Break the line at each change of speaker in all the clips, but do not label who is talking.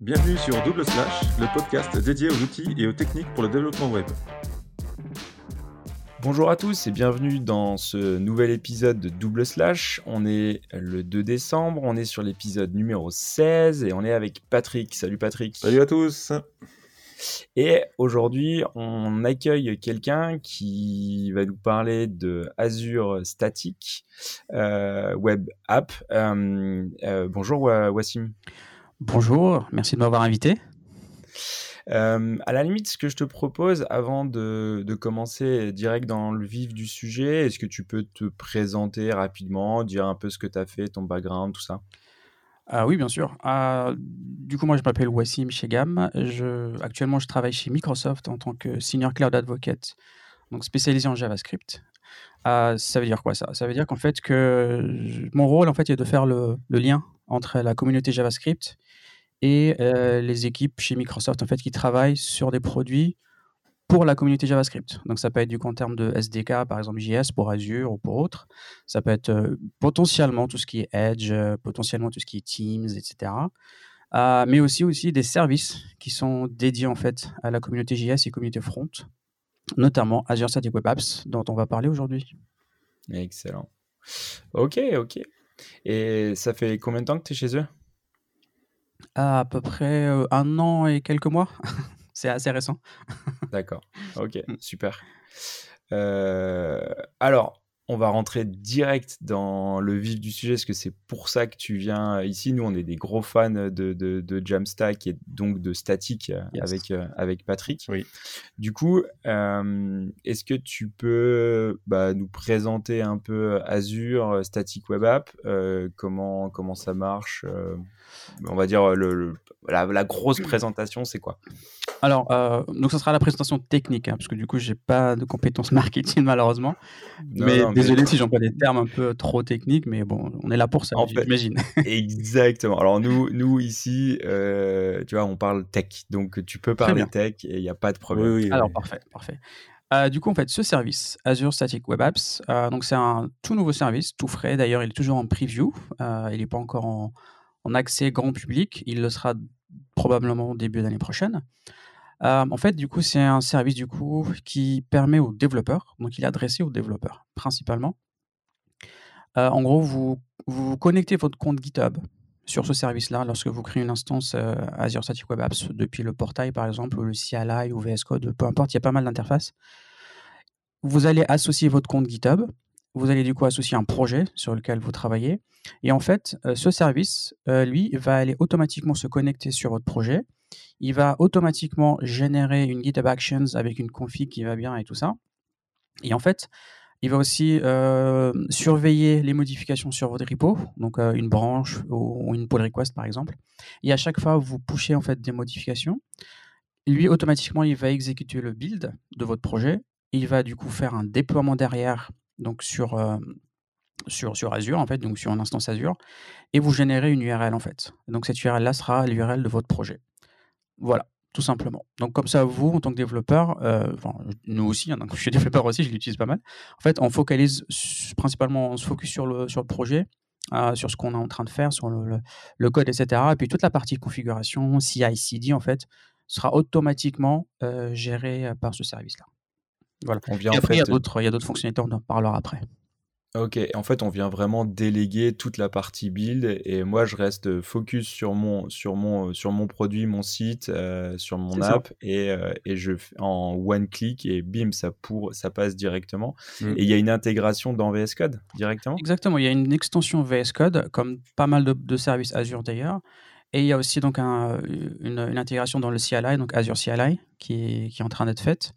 Bienvenue sur Double Slash, le podcast dédié aux outils et aux techniques pour le développement web.
Bonjour à tous et bienvenue dans ce nouvel épisode de Double Slash. On est le 2 décembre, on est sur l'épisode numéro 16 et on est avec Patrick. Salut Patrick.
Salut à tous.
Et aujourd'hui, on accueille quelqu'un qui va nous parler de Azure Static euh, Web App. Euh, euh, bonjour Wassim.
Bonjour, merci de m'avoir invité.
à la limite, ce que je te propose, avant de, de, commencer direct dans le vif du sujet, est-ce que tu peux te présenter rapidement, dire un peu ce que tu as fait, ton background, tout ça?
Ah oui, bien sûr. Ah, du coup, moi, je m'appelle Wassim Chegam. Je, actuellement, je travaille chez Microsoft en tant que Senior Cloud Advocate, donc spécialisé en JavaScript. Ah, ça veut dire quoi ça? Ça veut dire qu'en fait, que mon rôle, en fait, est de faire le, lien entre la communauté JavaScript et euh, les équipes chez Microsoft, en fait, qui travaillent sur des produits pour la communauté JavaScript. Donc ça peut être du coup en termes de SDK, par exemple JS pour Azure ou pour autres. Ça peut être euh, potentiellement tout ce qui est Edge, euh, potentiellement tout ce qui est Teams, etc. Mais aussi, aussi des services qui sont dédiés en fait à la communauté JS et communauté front, notamment Azure Static Web Apps dont on va parler aujourd'hui.
Excellent. Ok, ok. Et ça fait combien de temps que tu es chez eux?
À peu près un an et quelques mois. c'est assez récent.
D'accord. Ok, mm. super. Euh, alors, on va rentrer direct dans le vif du sujet, parce que c'est pour ça que tu viens ici. Nous, on est des gros fans de, de, Jamstack et donc de Static euh, avec, euh, avec Patrick.
Oui.
Du coup, est-ce que tu peux bah, nous présenter un peu Azure Static Web App comment, comment ça marche On va dire le, la, grosse présentation, c'est quoi?
Alors, euh, donc ça sera la présentation technique, hein, parce que du coup, j'ai pas de compétences marketing malheureusement. mais désolé si j'emploie des termes un peu trop techniques, mais bon, on est là pour ça, j'imagine.
exactement. Alors nous, nous ici, euh, tu vois, on parle tech, donc tu peux parler tech et il n'y a pas de problème.
Alors parfait, parfait. Euh, du coup, en fait, ce service, Azure Static Web Apps, donc c'est un tout nouveau service, tout frais. D'ailleurs, il est toujours en preview. il n'est pas encore en, en accès grand public. Il le sera probablement au début d'année prochaine. Euh, en fait, du coup, c'est un service du coup qui permet aux développeurs, donc il est adressé aux développeurs principalement. Euh, en gros, vous, vous connectez votre compte GitHub sur ce service-là lorsque vous créez une instance euh, Azure Static Web Apps depuis le portail par exemple, ou le CLI ou VS Code, peu importe, il y a pas mal d'interfaces. Vous allez associer votre compte GitHub. Vous allez du coup associer un projet sur lequel vous travaillez. Et en fait, ce service, lui, va aller automatiquement se connecter sur votre projet il va automatiquement générer une GitHub Actions avec une config qui va bien et tout ça. Et en fait, il va aussi euh, surveiller les modifications sur votre repo, donc euh, une branche ou une pull request par exemple. Et à chaque fois, vous pushez en fait des modifications. Lui, automatiquement, il va exécuter le build de votre projet. Il va du coup faire un déploiement derrière, donc sur, euh, sur, sur Azure en fait, donc sur une instance Azure, et vous générez une URL en fait. Donc cette URL là sera l'URL de votre projet. Voilà, tout simplement. Donc comme ça, vous, en tant que développeur, euh, nous aussi, hein, je suis développeur aussi, je l'utilise pas mal. En fait, on focalise principalement, on se focus sur le, sur le projet, euh, sur ce qu'on est en train de faire, sur le, code, etc. Et puis toute la partie configuration, CI/CD, en fait, sera automatiquement euh, gérée par ce service-là. Voilà. On vient, Et après, il y a d'autres fonctionnalités, on en parlera après.
Ok, en fait, on vient vraiment déléguer toute la partie build et moi, je reste focus sur mon, sur mon, sur mon produit, mon site, euh, sur mon app et, euh, et je fais en one click et bim, ça, pour, ça passe directement. Mmh. Et il y a une intégration dans VS Code directement?
Exactement, il y a une extension VS Code, comme pas mal de, services Azure d'ailleurs. Et il y a aussi donc un, une, une, intégration dans le CLI, donc Azure CLI, qui qui est en train d'être faite.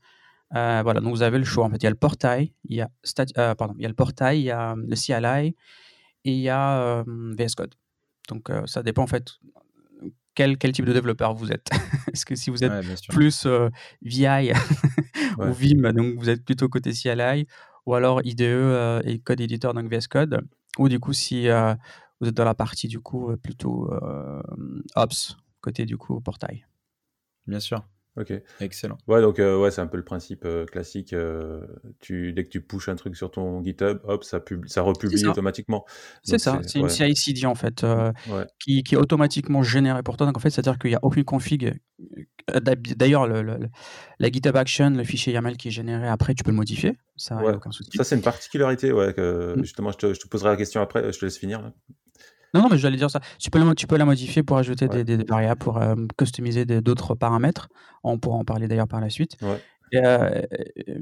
Euh, voilà, donc vous avez le choix. En fait, il y a le portail, il y a, euh, pardon, il y a le portail, il y a le CLI et il y a euh, VS Code. Donc ça dépend en fait quel, quel type de développeur vous êtes. Est-ce que si vous êtes plus VI ou Vim, donc vous êtes plutôt côté CLI, ou alors IDE et Code Editor, donc VS Code, ou du coup si vous êtes dans la partie du coup plutôt Ops, côté du coup portail.
Bien sûr.
Ok.
Excellent.
Ouais, donc euh, ouais, c'est un peu le principe euh, classique. euh, tu, dès que tu pushes un truc sur ton GitHub, hop, ça, pub- ça republie
ça.
automatiquement.
C'est ça, c'est une
ouais,
CI/CD en fait,
ouais,
qui, qui est automatiquement générée pour toi. Donc en fait, c'est-à-dire qu'il n'y a aucune config. D'ailleurs, le, le- le- la GitHub Action, le fichier YAML qui est généré après, tu peux le modifier. Ça,
ouais.
a aucun souci.
Ça, c'est une particularité. Ouais, que,
Mm.
justement, je te, je te poserai la question après. Je te laisse finir là.
Non, non, mais je vais dire ça. Tu peux, la, tu peux la modifier pour ajouter
Ouais,
des, des variables, pour euh, customiser d'autres paramètres. On pourra en parler d'ailleurs par la suite.
ouais.
Et, euh,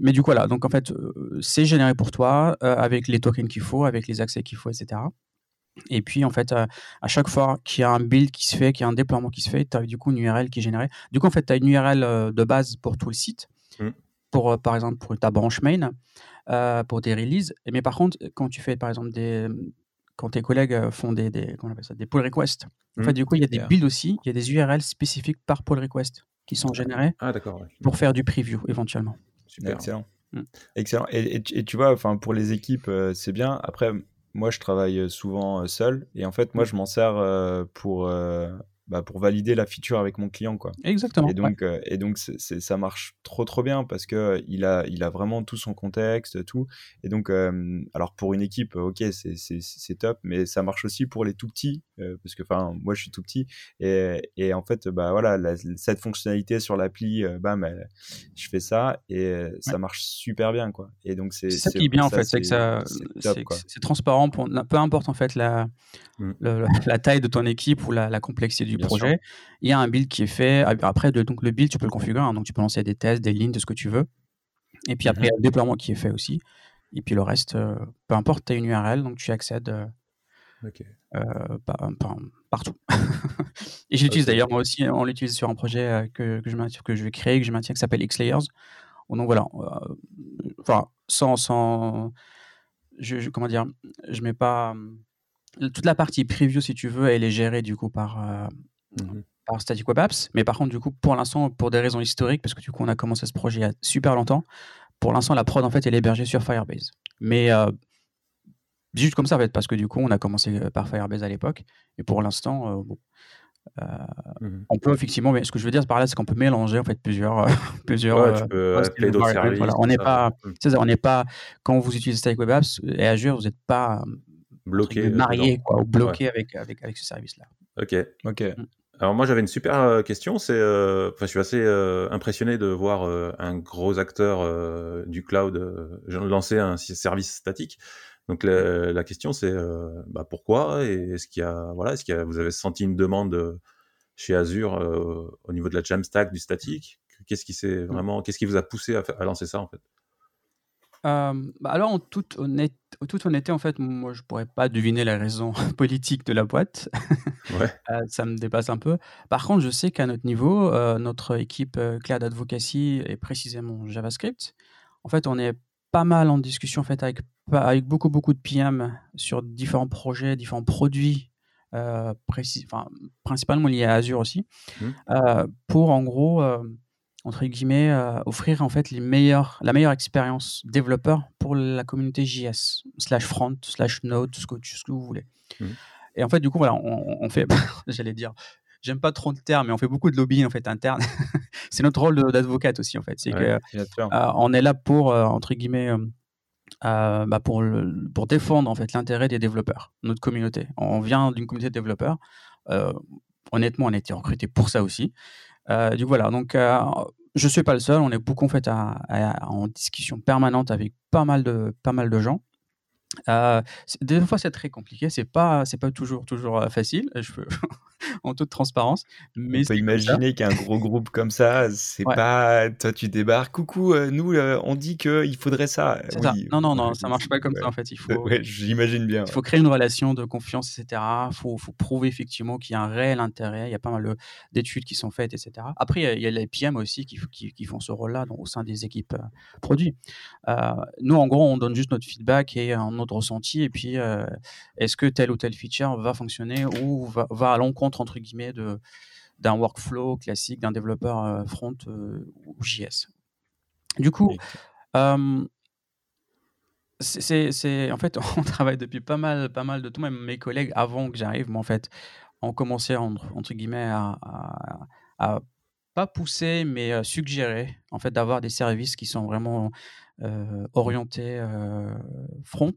mais du coup, voilà. Donc, en fait, euh, c'est généré pour toi euh, avec les tokens qu'il faut, avec les accès qu'il faut, etc. Et puis, en fait, euh, à chaque fois qu'il y a un build qui se fait, qu'il y a un déploiement qui se fait, tu as du coup une URL qui est générée. Du coup, en fait, tu as une URL euh, de base pour tout le site,
Mm.
pour, euh, par exemple, pour ta branche main, pour des releases. Mais par contre, quand tu fais, par exemple, des. Quand tes collègues euh, font des, des, comment on appelle ça, des pull requests, en fait, du coup, il y a des builds aussi, il y a des URL spécifiques par pull request qui sont générés
Ah, ouais.
pour faire du preview éventuellement.
Super.
Excellent.
Mm.
Excellent. Et, et tu- et tu vois, enfin, pour les équipes, euh, c'est bien. Après, moi, je travaille euh, souvent euh, seul. Et en fait, moi, je m'en sers euh, pour, euh, bah, pour valider la feature avec mon client, quoi.
Exactement.
Et
ouais.
donc, euh, et donc ça marche trop trop bien parce que euh, il a, il a vraiment tout son contexte, tout. Et donc, euh, alors pour une équipe, ok, c'est- top, mais ça marche aussi pour les tout petits euh, parce que, enfin, moi je suis tout petit et, et en fait, bah voilà, la- cette fonctionnalité sur l'appli, euh, bam, elle- je fais ça et ça marche super bien, quoi. Et donc c'est
ça qui est bien en fait, c'est que ça,
c'est
transparent pour peu importe en fait la,
Mm.
le- la taille de ton équipe ou la, la complexité du
Bien sûr.
projet. Il y a un build qui est fait. Après, de- donc le build, tu peux le configurer, hein, donc tu peux lancer des tests, des lignes, de ce que tu veux. Et puis après, il y a le déploiement qui est fait aussi. Et puis le reste, euh, peu importe, tu as une URL, donc tu accèdes euh, euh, par- par- partout. Et je l'utilise
Ok.
d'ailleurs, moi aussi, on l'utilise sur un projet que, que je maintiens- que je vais créer, que je maintiens, qui s'appelle X-Layers. Donc voilà, enfin, sans, sans je, je- comment dire, je mets pas toute la partie preview, si tu veux, elle est gérée du coup par,
Mhm.
par Static Web Apps. Mais par contre, du coup, pour l'instant, pour des raisons historiques, parce que du coup, on a commencé ce projet il y a super longtemps, pour l'instant, la prod, en fait, elle est hébergée sur Firebase. Mais euh, juste comme ça, en fait, parce que du coup, on a commencé euh, par Firebase à l'époque. Et pour l'instant, euh, bon,
Mhm.
on peut effectivement, mais ce que je veux dire par là, c'est qu'on peut mélanger en fait plusieurs, plusieurs.
Ouais, tu peux appeler d'autres services.
voilà. On n'est pas, ça, on n'est pas quand vous utilisez Static Web Apps et Azure, vous n'êtes pas
Bloqué.
marié quoi, ou bloqué avec, avec, avec ce service-là.
Ok.
Ok.
Alors moi j'avais une super euh, question, c'est, euh, enfin je suis assez euh, impressionné de voir euh, un gros acteur euh, du cloud euh, lancer un service statique. Donc la, la question c'est euh, bah, pourquoi et est-ce qu'il y a voilà est-ce qu'il y a, vous avez senti une demande chez Azure euh, au niveau de la Jamstack du statique? Qu'est-ce qui s'est vraiment qu'est-ce qui vous a poussé à, à lancer ça en fait?
Euh, bah alors, en toute, honnête, en toute honnêteté, en fait, moi, je pourrais pas deviner la raison politique de la boîte.
Ouais.
Euh, ça me dépasse un peu. Par contre, je sais qu'à notre niveau, euh, notre équipe euh, Cloud Advocacy et précisément JavaScript, en fait, on est pas mal en discussion en fait, avec, avec beaucoup, beaucoup de PM sur différents projets, différents produits, précis, principalement liés à Azure aussi, euh, pour en gros, entre guillemets, euh, offrir en fait les meilleurs, la meilleure expérience développeur pour la communauté JS, slash front, slash node, ce que, ce que vous voulez.
Mhm.
Et en fait, du coup, voilà, on, on fait, j'allais dire, j'aime pas trop le terme, mais on fait beaucoup de lobbying en fait interne. c'est notre rôle d'avocate aussi en fait. C'est
Ouais.
que euh, on est là pour euh, entre guillemets euh, bah, pour le- pour défendre en fait l'intérêt des développeurs, notre communauté. On vient d'une communauté de développeurs. Honnêtement, on a été recruté pour ça aussi. Euh, du voilà. Donc, euh, je suis pas le seul. On est beaucoup en fait en discussion permanente avec pas mal de pas mal de gens. Euh, des fois, c'est très compliqué. C'est pas c'est pas toujours toujours facile. Je peux en toute transparence. Mais
On peut imaginer qu'un gros groupe comme ça, c'est
Ouais.
pas toi tu débarques, coucou, euh, nous euh, on dit que il faudrait ça.
Non, non, non, ça marche pas comme
ouais.
ça en fait. Il faut
Ouais, j'imagine bien.
Il faut créer une relation de confiance, etc. Il faut, faut prouver effectivement qu'il y a un réel intérêt. Il y a pas mal de- d'études qui sont faites, etc. Après, il y a- les PM aussi qui, qui, qui font ce rôle-là au sein des équipes produits. Euh, nous, en gros, on donne juste notre feedback et euh, notre ressenti. Et puis, euh, est-ce que telle ou telle feature va fonctionner ou va, va à l'encontre, entre guillemets, de d'un workflow classique d'un développeur euh, front euh, ou JS. Du coup, c'est, en fait, on travaille depuis pas mal, pas mal de temps. Même mes collègues, avant que j'arrive, moi, en fait, ont commencé entre, entre guillemets à, à- à pas poussé, mais suggéré, en fait, d'avoir des services qui sont vraiment orientés front,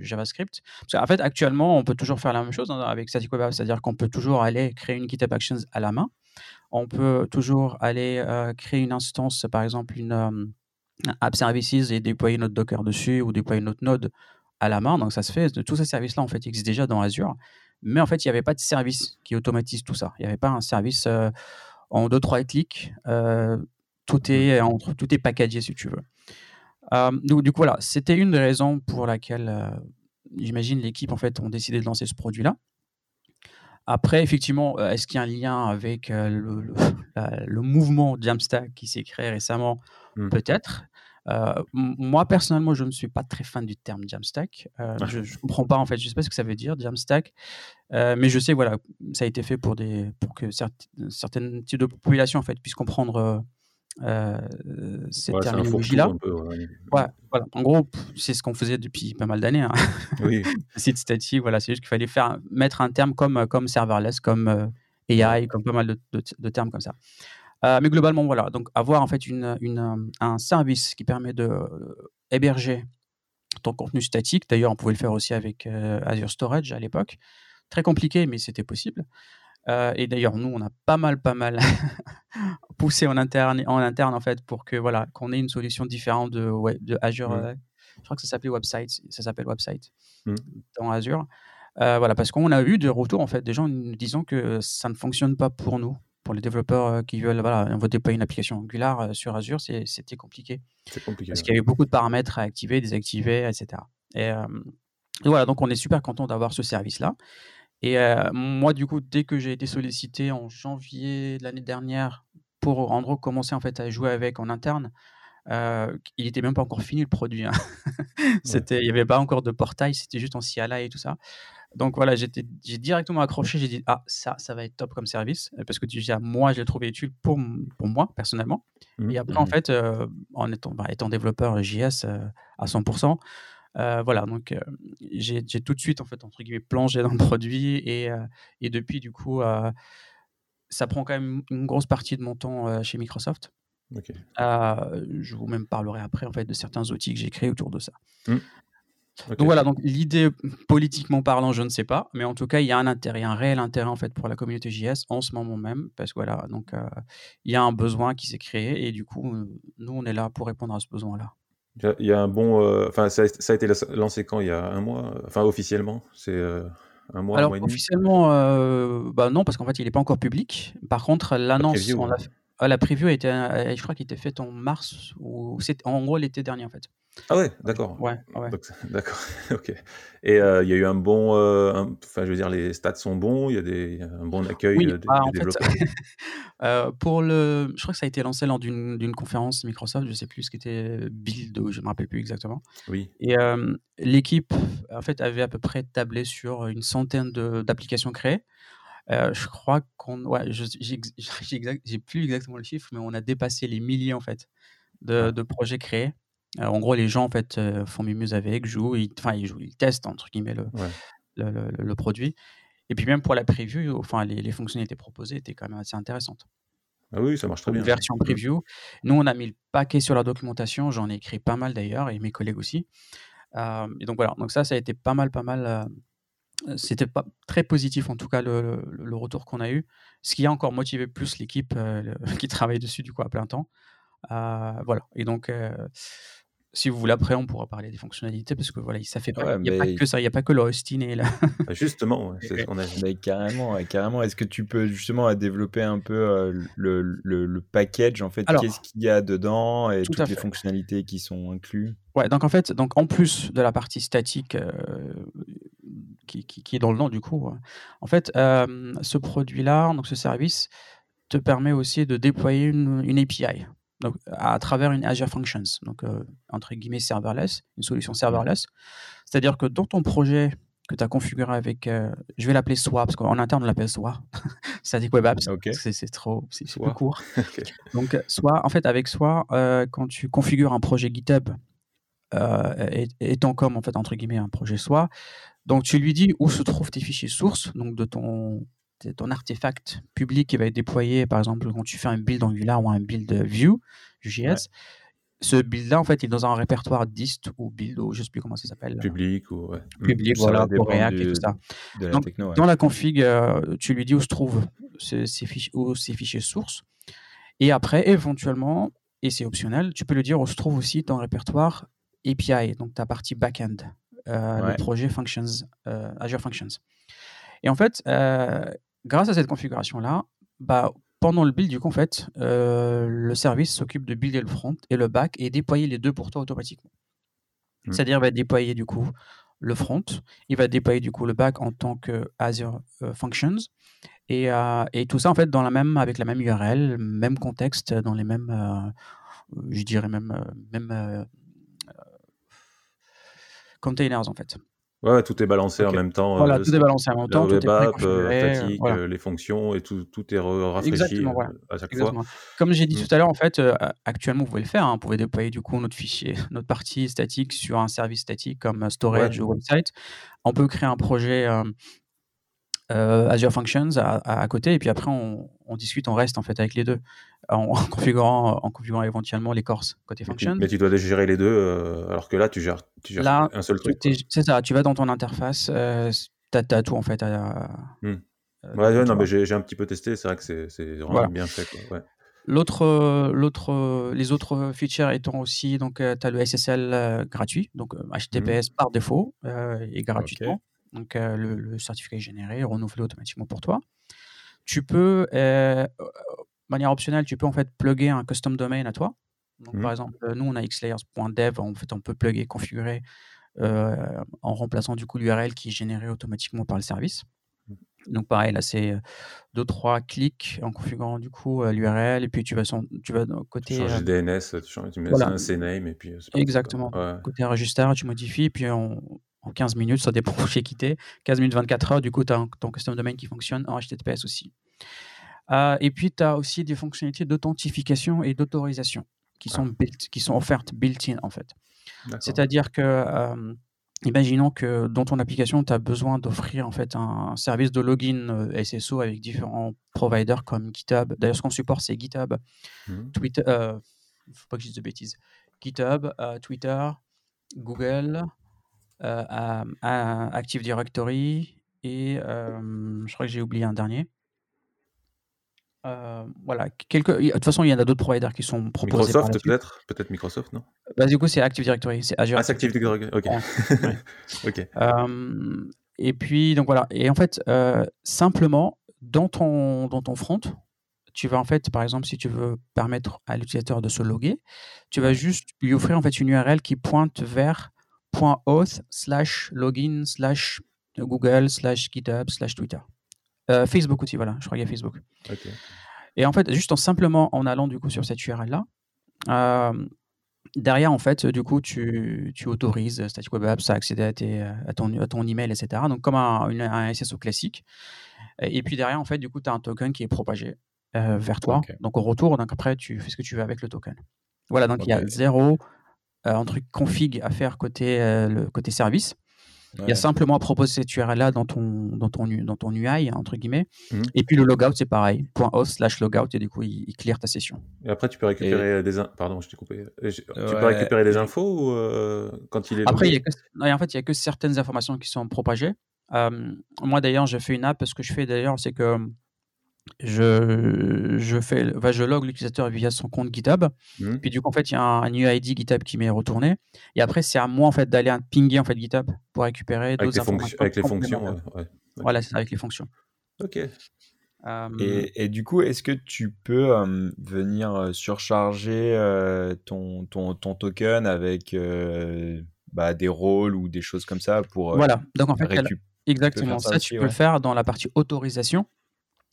JavaScript. Parce en fait, actuellement, on peut toujours faire la même chose hein, avec Static Web c'est-à-dire qu'on peut toujours aller créer une GitHub Actions à la main. On peut toujours aller créer une instance, par exemple, une App Services et déployer notre Docker dessus ou déployer notre node à la main. Donc, ça se fait. Tous ces services-là, en fait, existent déjà dans Azure. Mais en fait, il n'y avait pas de service qui automatise tout ça. Il n'y avait pas un service en 2-3 clics. tout, est, entre, tout est packagé, si tu veux. Donc, du coup, voilà, c'était une des raisons pour laquelle, j'imagine, l'équipe, en fait, ont décidé de lancer ce produit-là. Après, effectivement, est-ce qu'il y a un lien avec le, le, mouvement Jamstack qui s'est créé récemment? Mmh. Peut-être. Euh, moi, personnellement, je ne suis pas très fan du terme Jamstack. Euh, je ne comprends pas, en fait, je ne sais pas ce que ça veut dire, Jamstack. Euh, mais je sais, voilà, ça a été fait pour, des, pour que certains types de populations, en fait, puissent comprendre cette terminologie-là. Ouais. voilà. En gros, c'est ce qu'on faisait depuis pas mal d'années. Hein.
Oui.
site statique, voilà, c'est juste qu'il fallait faire, mettre un terme comme, comme serverless, comme AI, comme pas mal de, de termes comme ça. Euh, mais globalement, voilà. Donc, avoir en fait une, une, un service qui permet de euh, héberger ton contenu statique. D'ailleurs, on pouvait le faire aussi avec euh, Azure Storage à l'époque. Très compliqué, mais c'était possible. Et d'ailleurs, nous, on a pas mal, pas mal poussé en interne, en interne en fait, pour que voilà, qu'on ait une solution différente de, de Azure. Mmh. je crois que ça s'appelait Website. Ça s'appelle Website mmh. dans Azure. voilà, parce qu'on a eu des retours en fait, des gens nous disant que ça ne fonctionne pas pour nous pour les développeurs euh, qui veulent, voilà, on veut déployer une application Angular euh, sur Azure, c'était compliqué.
C'est compliqué.
Parce qu'il y avait beaucoup de paramètres à activer, désactiver, etc. Et, euh, et voilà, donc on est super content d'avoir ce service-là. Et moi, du coup, dès que j'ai été sollicité en janvier de l'année dernière pour en gros commencer en fait à jouer avec en interne, il était même pas encore fini le produit. Hein. c'était, il y avait pas encore de portail, c'était juste en CLI et tout ça. Donc voilà, j'ai directement accroché, j'ai dit, ah, ça, ça va être top comme service, parce que déjà, moi, je l'ai trouvé utile pour, pour moi, personnellement. Mmh, et après, en mmh. fait, euh, en étant, bah, étant développeur JS euh, à 100%, euh, voilà, donc j'ai tout de suite, en fait, entre guillemets, plongé dans le produit, et, et depuis, du coup, ça prend quand même une grosse partie de mon temps chez Microsoft. je vous même parlerai après, en fait, de certains outils que j'ai créés autour de ça. Mmh. Donc voilà, donc l'idée politiquement parlant, je ne sais pas, mais en tout cas, il y a un intérêt, un réel intérêt en fait pour la communauté JS en ce moment même, parce que voilà, donc euh, il y a un besoin qui s'est créé et du coup, euh, nous on est là pour répondre à ce besoin-là.
Il y a un bon, euh, enfin ça, a été lancé quand? Il y a un mois, enfin officiellement, c'est un mois,
Alors
un mois
officiellement, bah non, parce qu'en fait il n'est pas encore public. Par contre, l'annonce, la, ah, la preview a été, je crois qu'il était faite en mars ou en gros l'été dernier en fait.
Ah ouais, d'accord.
Ouais, ouais.
D'accord, ok. Et euh, il y a eu un bon, euh, enfin je veux dire, les stats sont bons, il y a des, un bon accueil
oui,
des,
bah, en développeurs. Fait, euh, pour le, je crois que ça a été lancé lors d'une conférence Microsoft, je sais plus ce qui était Build, je me rappelle plus exactement.
Oui.
Et l'équipe, en fait, avait à peu près tablé sur une centaine d'applications créées. Je crois qu'on, ouais, j'ai plus exactement le chiffre, mais on a dépassé les milliers en fait de, de projets créés en gros, les gens en fait font mimuse avec, jouent, enfin ils jouent, ils testent entre guillemets le, le, le, produit. Et puis même pour la preview, enfin les, les, fonctionnalités proposées étaient quand même assez intéressantes.
Ah oui, ça marche très bien.
version preview. Nous, on a mis le paquet sur la documentation. J'en ai écrit pas mal d'ailleurs, et mes collègues aussi. et donc voilà, donc ça, ça a été pas mal, pas mal. C'était pas très positif en tout cas le, le retour qu'on a eu, ce qui a encore motivé plus l'équipe qui travaille dessus du coup à plein temps. voilà. Et donc si vous voulez, après, on pourra parler des fonctionnalités parce que voilà, ça fait pas, il n'y a pas que ça, il n'y a pas que le hosting et là.
Bah, justement, c'est ce qu'on a
Mais carrément, carrément. Est-ce que tu peux justement développer un peu euh, le, le, package en fait Qu'est-ce qu'il y a dedans et toutes les fonctionnalités qui sont incluses?
Ouais, donc en fait, donc en plus de la partie statique euh, qui, qui, est dans le nom du coup, en fait, euh, ce produit-là, donc ce service, te permet aussi de déployer une, une API donc, à travers une Azure Functions, donc euh, entre guillemets serverless, une solution serverless. C'est-à-dire que dans ton projet que tu as configuré avec, euh, je vais l'appeler SWA, parce qu'en interne on l'appelle SWA, Static Web Apps, c'est trop, c'est trop court. Donc, SWA, en fait, avec SWA, euh, quand tu configures un projet GitHub, étant comme en fait entre guillemets un projet SWA, donc tu lui dis où se trouvent tes fichiers sources, donc de ton ton artefact public qui va être déployé, par exemple, quand tu fais un build Angular ou un build Vue, JS, ce build-là, en fait, il est dans un répertoire dist ou build, ou je ne sais plus comment ça s'appelle.
Public ou ouais.
Public, voilà, pour React et tout ça. Dans la config, euh, tu lui dis où se trouvent ces, fichiers, où ces fichiers sources. Et après, éventuellement, et c'est optionnel, tu peux lui dire où se trouve aussi ton répertoire API, donc ta partie backend, euh, le projet Functions, euh, Azure Functions. Et en fait, grâce à cette configuration-là, bah, pendant le build, du coup, en fait, euh, le service s'occupe de builder le front et le back et déployer les deux pour toi automatiquement. Mmh. C'est-à-dire, il va déployer du coup le front, il va déployer du coup le back en tant que Azure euh, Functions et, euh, et, tout ça en fait dans la même avec la même URL, même contexte, dans les mêmes, je dirais même même containers en fait.
Ouais, tout est balancé en même temps.
Voilà, tout est balancé en même temps.
Le web app, statique, les fonctions et tout, tout est rafraîchi à chaque fois.
Comme j'ai dit mmh. tout à l'heure, en fait, actuellement, vous pouvez le faire. Hein. Vous pouvez déployer du coup notre fichier, notre partie statique sur un service statique comme storage ou website. On peut créer un projet Azure Functions à, côté et puis après, on, on, discute, on reste en fait avec les deux en, configurant, en configurant éventuellement les corses côté function.
mais tu dois gérer les deux, euh, alors que là, tu gères, tu gères là, un seul truc.
C'est ça, tu vas dans ton interface, euh, tu as, tout en fait. À,
hmm. euh, ouais, non, mais j'ai un petit peu testé, c'est vrai que c'est vraiment bien fait. Ouais.
L'autre, l'autre, les autres features étant aussi, donc tu as le SSL gratuit, donc HTTPS hmm. par défaut et gratuitement. Donc le, certificat est généré, renouvelé automatiquement pour toi. Tu peux manière optionnelle, tu peux en fait plugger un custom domain à toi. Donc, Par mmh. exemple, nous, on a xlayers.dev, en fait, on peut plugger, configurer euh, en remplaçant du coup l'URL qui est générée automatiquement par le service. Mmh. Donc pareil, là c'est deux trois clics en configurant du coup euh, l'URL et puis tu vas son, tu vas côté
tu changes
DNS,
tu, mets un CNAME et puis
exactement. Côté register, tu modifies et puis en, 15 minutes, ça dépend où j'ai quitté, 15 minutes 24 heures, du coup tu as ton custom domain qui fonctionne en HTTPS aussi. Euh, et puis, tu as aussi des fonctionnalités d'authentification et d'autorisation qui, ah. sont qui sont offertes built-in, en fait. C'est-à-dire que, euh, imaginons que dans ton application, tu as besoin d'offrir en fait un service de login euh, SSO avec différents providers comme GitHub. D'ailleurs, ce qu'on supporte, c'est GitHub, mmh. Twitter, il ne faut pas que je dise de bêtises, GitHub, Twitter, Google, Active Directory et je crois que j'ai oublié un dernier. Euh, voilà, quelques... de toute façon, il y en a d'autres providers qui sont proposés.
Microsoft peut-être? Peut-être Microsoft, non?
Bah, Du coup, c'est Active Directory, c'est Azure.
Ah, c'est Active Directory, ok. ok.
Euh, et puis, donc voilà. Et en fait, euh, simplement, dans ton, dans ton front, tu vas en fait, par exemple, si tu veux permettre à l'utilisateur de se loguer, tu vas juste lui offrir en fait une URL qui pointe vers .auth slash login slash Google slash GitHub slash Twitter. Euh, Facebook aussi, voilà, je crois qu'il y a Facebook. Et en fait, juste en simplement en allant du coup sur cette URL-là, euh, derrière, en fait, du coup, tu, tu autorises Static Web Apps à accéder à, tes, à, ton, à ton email, etc. Donc, comme un, SSO classique. Et puis derrière, en fait, du coup, tu as un token qui est propagé euh, vers toi. Donc, au retour, donc après, tu fais ce que tu veux avec le token. Voilà, donc il y a zéro un truc config à faire côté, le côté service. Il y a simplement à proposer cette URL-là dans ton, dans, ton, dans ton UI, entre guillemets. Mmh. Et puis le logout, c'est pareil. .host slash logout, et du coup, il, clear ta session.
Et après, tu peux récupérer des... Pardon, je t'ai coupé. Tu peux récupérer des infos ou euh, quand il est...
Après, il y a que... en fait, il n'y a que certaines informations qui sont propagées. Euh, moi, d'ailleurs, j'ai fait une app. Ce que je fais, d'ailleurs, c'est que je, je, fais, je log l'utilisateur via son compte GitHub. Mmh. Puis du coup, en fait, il y a un, UID GitHub qui m'est retourné. Et après, c'est à moi en fait d'aller pinguer en fait GitHub pour récupérer d'autres informations.
Avec les fonctions.
Voilà, c'est avec les fonctions.
Ok.
Et, et, du coup, est-ce que tu peux venir surcharger ton, ton, ton, token avec bah, des rôles ou des choses comme ça pour
Voilà. Donc en fait, exactement ça, tu peux le faire dans la partie autorisation.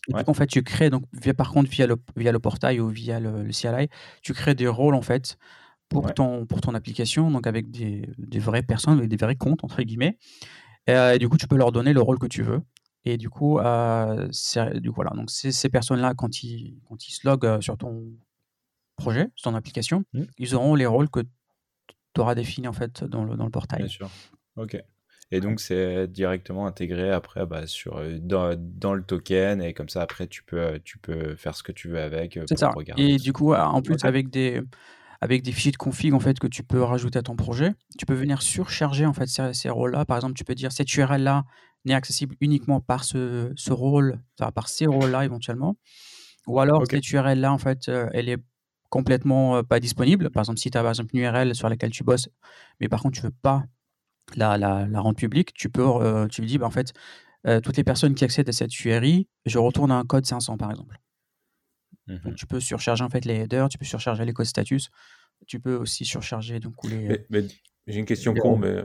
Donc, en fait, tu crées, donc, via, par contre, via le, via le portail ou via le, CLI, tu crées des rôles, en fait, pour, ton, pour ton application, donc avec des, des, vraies personnes, avec des vrais comptes, entre guillemets. Euh, et, du coup, tu peux leur donner le rôle que tu veux. Et du coup, euh, du coup voilà. Donc, ces personnes-là, quand ils, quand ils se loguent euh, sur ton projet, sur ton application, mmh. ils auront les rôles que tu auras définis, en fait, dans le, dans le portail.
Bien sûr. OK. Et donc, c'est directement intégré après bah, sur, dans, dans, le token. Et comme ça, après, tu peux, tu peux faire ce que tu veux avec.
C'est ça. Et du coup, en plus, avec des, avec des fichiers de config en fait, que tu peux rajouter à ton projet, tu peux venir surcharger en fait, ces, ces rôles-là. Par exemple, tu peux dire cette URL-là n'est accessible uniquement par ce, ce rôle, par ces rôles-là éventuellement. Ou alors, cette URL-là, en fait, elle est complètement pas disponible. Par exemple, si tu as par exemple une URL sur laquelle tu bosses, mais par contre tu veux pas la, la, la rendre publique, tu peux, tu lui dis, bah, en fait, toutes les personnes qui accèdent à cette URI, je retourne un code 500 par exemple. Donc, mmh tu peux surcharger en fait les headers, tu peux surcharger les codes status, tu peux aussi surcharger donc les.
J'ai une question con, mais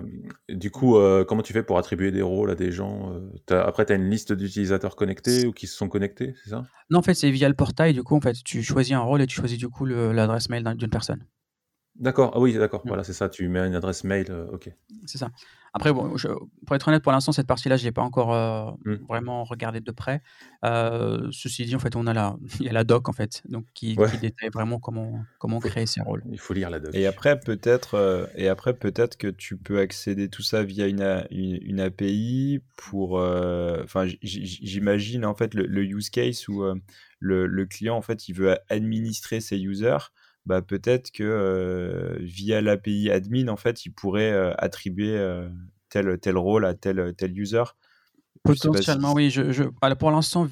du coup, comment tu fais pour attribuer des rôles à des gens Après, tu as une liste d'utilisateurs connectés ou qui se sont connectés, c'est ça?
Non, en fait, c'est via le portail. Du coup, en fait, tu choisis un rôle et tu choisis du coup l'adresse mail d'une personne.
D'accord, ah oui, d'accord, mmh. voilà, c'est ça, tu mets une adresse mail, euh, ok.
C'est ça. Après, bon, pour être honnête, pour l'instant, cette partie-là, je ne l'ai pas encore euh, mmh. vraiment regardé de près. Euh, ceci dit, en fait, on a la, il y a la doc, en fait, donc qui, détaille vraiment comment, comment créer ces rôles.
Il faut lire la doc.
Et après, peut-être, et après, peut-être que tu peux accéder tout ça via une, une, API pour, enfin, j'imagine, en fait, le, le, use case où le, le, client, en fait, il veut administrer ses users bah, peut-être que via l'API admin, en fait, il pourrait attribuer tel, tel rôle à tel, tel user.
Potentiellement, oui. Je, je... pour l'instant,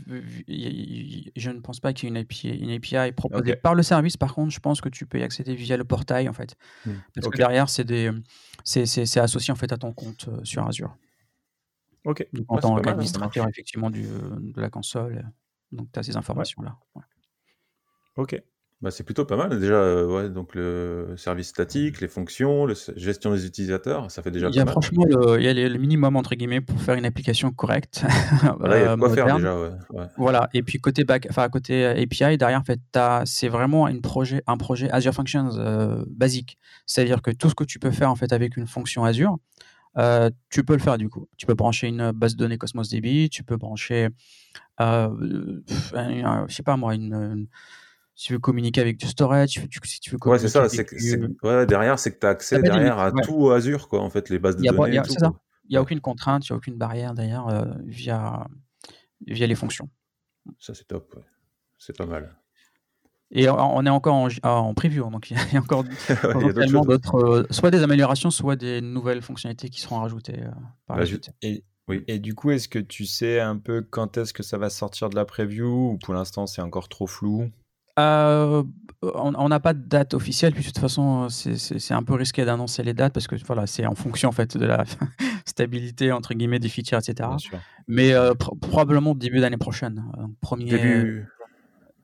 je ne pense pas qu'il y ait une API, une API proposée par le service. Par contre, je pense que tu peux y accéder via le portail, en fait. Mmh. Parce que derrière, c'est des... c'est associé en fait à ton compte sur Azure.
Ok.
en tant qu'administrateur, effectivement, du, de la console. Donc, tu as ces informations-là.
Ok.
Bah, c'est plutôt pas mal déjà, euh, ouais, donc le service statique, les fonctions, la gestion des utilisateurs, ça fait déjà
Il y a
pas mal.
franchement le, il y a le minimum entre guillemets pour faire une application correcte.
Voilà, il y a de quoi faire déjà, ouais.
Voilà. Et puis côté back, enfin côté API derrière, en fait, c'est vraiment une projet, un projet Azure Functions euh, basique. C'est-à-dire que tout ce que tu peux faire en fait avec une fonction Azure, euh, tu peux le faire du coup. Tu peux brancher une base de données Cosmos DB, tu peux brancher, je sais pas moi, une si tu veux communiquer avec du storage, si tu veux
Ouais, c'est ça. C'est, ouais, derrière, c'est que tu as accès derrière à tout Azure, quoi, en fait, les bases de données.
Il n'y a, aucune contrainte, il n'y a aucune barrière derrière euh, via, via les fonctions.
Ça, c'est top. C'est pas mal.
Et on est encore en, en preview, hein, donc il y a encore potentiellement d'autres, euh, soit des améliorations, soit des nouvelles fonctionnalités qui seront rajoutées euh, par la suite.
Et, oui. Et du coup, est-ce que tu sais un peu quand est-ce que ça va sortir de la preview ou pour l'instant c'est encore trop flou?
Euh, on n'a pas de date officielle, puis de toute façon, c'est un peu risqué d'annoncer les dates parce que voilà, c'est en fonction en fait de la stabilité entre guillemets des features, etc. Mais euh, probablement début d'année prochaine, euh, premier début...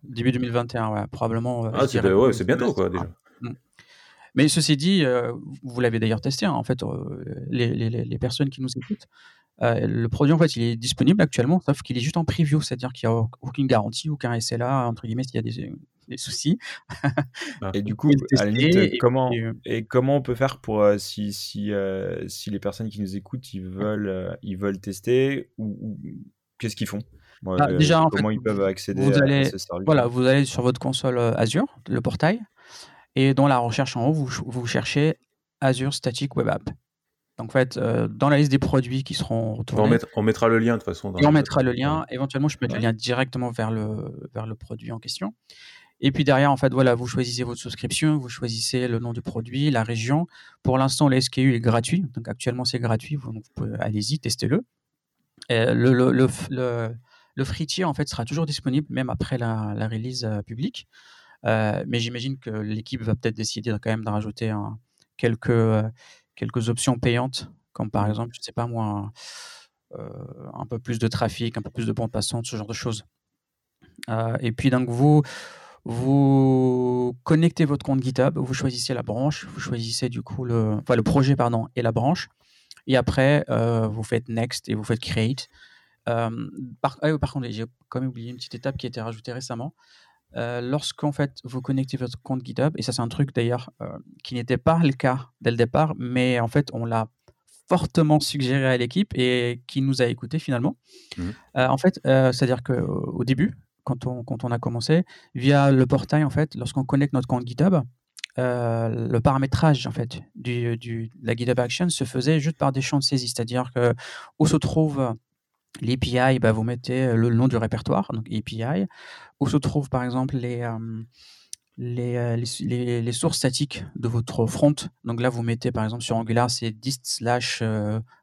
début 2021, ouais, probablement.
ah, c'est bientôt quoi déjà. Mm.
Mais ceci dit, vous l'avez d'ailleurs testé, hein, en fait, les, les, personnes qui nous écoutent, euh, le produit, en fait, il est disponible actuellement, sauf qu'il est juste en preview, c'est-à-dire qu'il n'y a aucune garantie, aucun SLA, entre guillemets, s'il y a des, des soucis.
Et du coup, à la limite, comment, euh, et, comment on peut faire pour, euh, si, si, si les personnes qui nous écoutent, ils veulent, ils veulent tester, ou, qu'est-ce qu'ils font?
Bah, déjà,
comment ils peuvent accéder
à, allez, ce service Voilà, vous allez sur votre console Azure, le portail, et dans la recherche en haut, vous, vous cherchez Azure Static Web App. Donc, en fait, euh, dans la liste des produits qui seront retournés.
On, mettra le lien de toute façon.
et on mettra le lien. Éventuellement, je peux mettre le lien directement vers le, vers le produit en question. Et puis derrière, en fait, voilà, vous choisissez votre souscription, vous choisissez le nom du produit, la région. Pour l'instant, le SKU est gratuit. Donc actuellement, c'est gratuit. Vous, allez-y, testez-le. Le, le, le, le, free tier, en fait, sera toujours disponible, même après la, la release euh, publique. Euh, mais j'imagine que l'équipe va peut-être décider quand même de rajouter quelques, quelques options payantes, comme par mmh. exemple, je ne sais pas moi, euh, un peu plus de trafic, un peu plus de bande passante, ce genre de choses. Euh, et puis donc vous, vous connectez votre compte GitHub, vous choisissez la branche, vous choisissez du coup le, enfin, le projet pardon et la branche, et après euh, vous faites next et vous faites create. par, ah par, contre, j'ai quand même oublié une petite étape qui a été rajoutée récemment. Euh, lorsqu'en fait vous connectez votre compte GitHub, et ça c'est un truc d'ailleurs euh, qui n'était pas le cas dès le départ, mais en fait on l'a fortement suggéré à l'équipe et qui nous a écouté finalement. Mmh. Euh, en fait, c'est-à-dire qu'au début, quand on, quand on a commencé, via le portail, en fait, lorsqu'on connecte notre compte GitHub, le paramétrage en fait du, du, de la GitHub Action se faisait juste par des champs de saisie, c'est-à-dire que où se trouve l'API, bah, vous mettez le nom du répertoire, donc API, où se trouvent par exemple les, les, les, les, sources statiques de votre front. Donc là, vous mettez par exemple sur Angular, c'est dist slash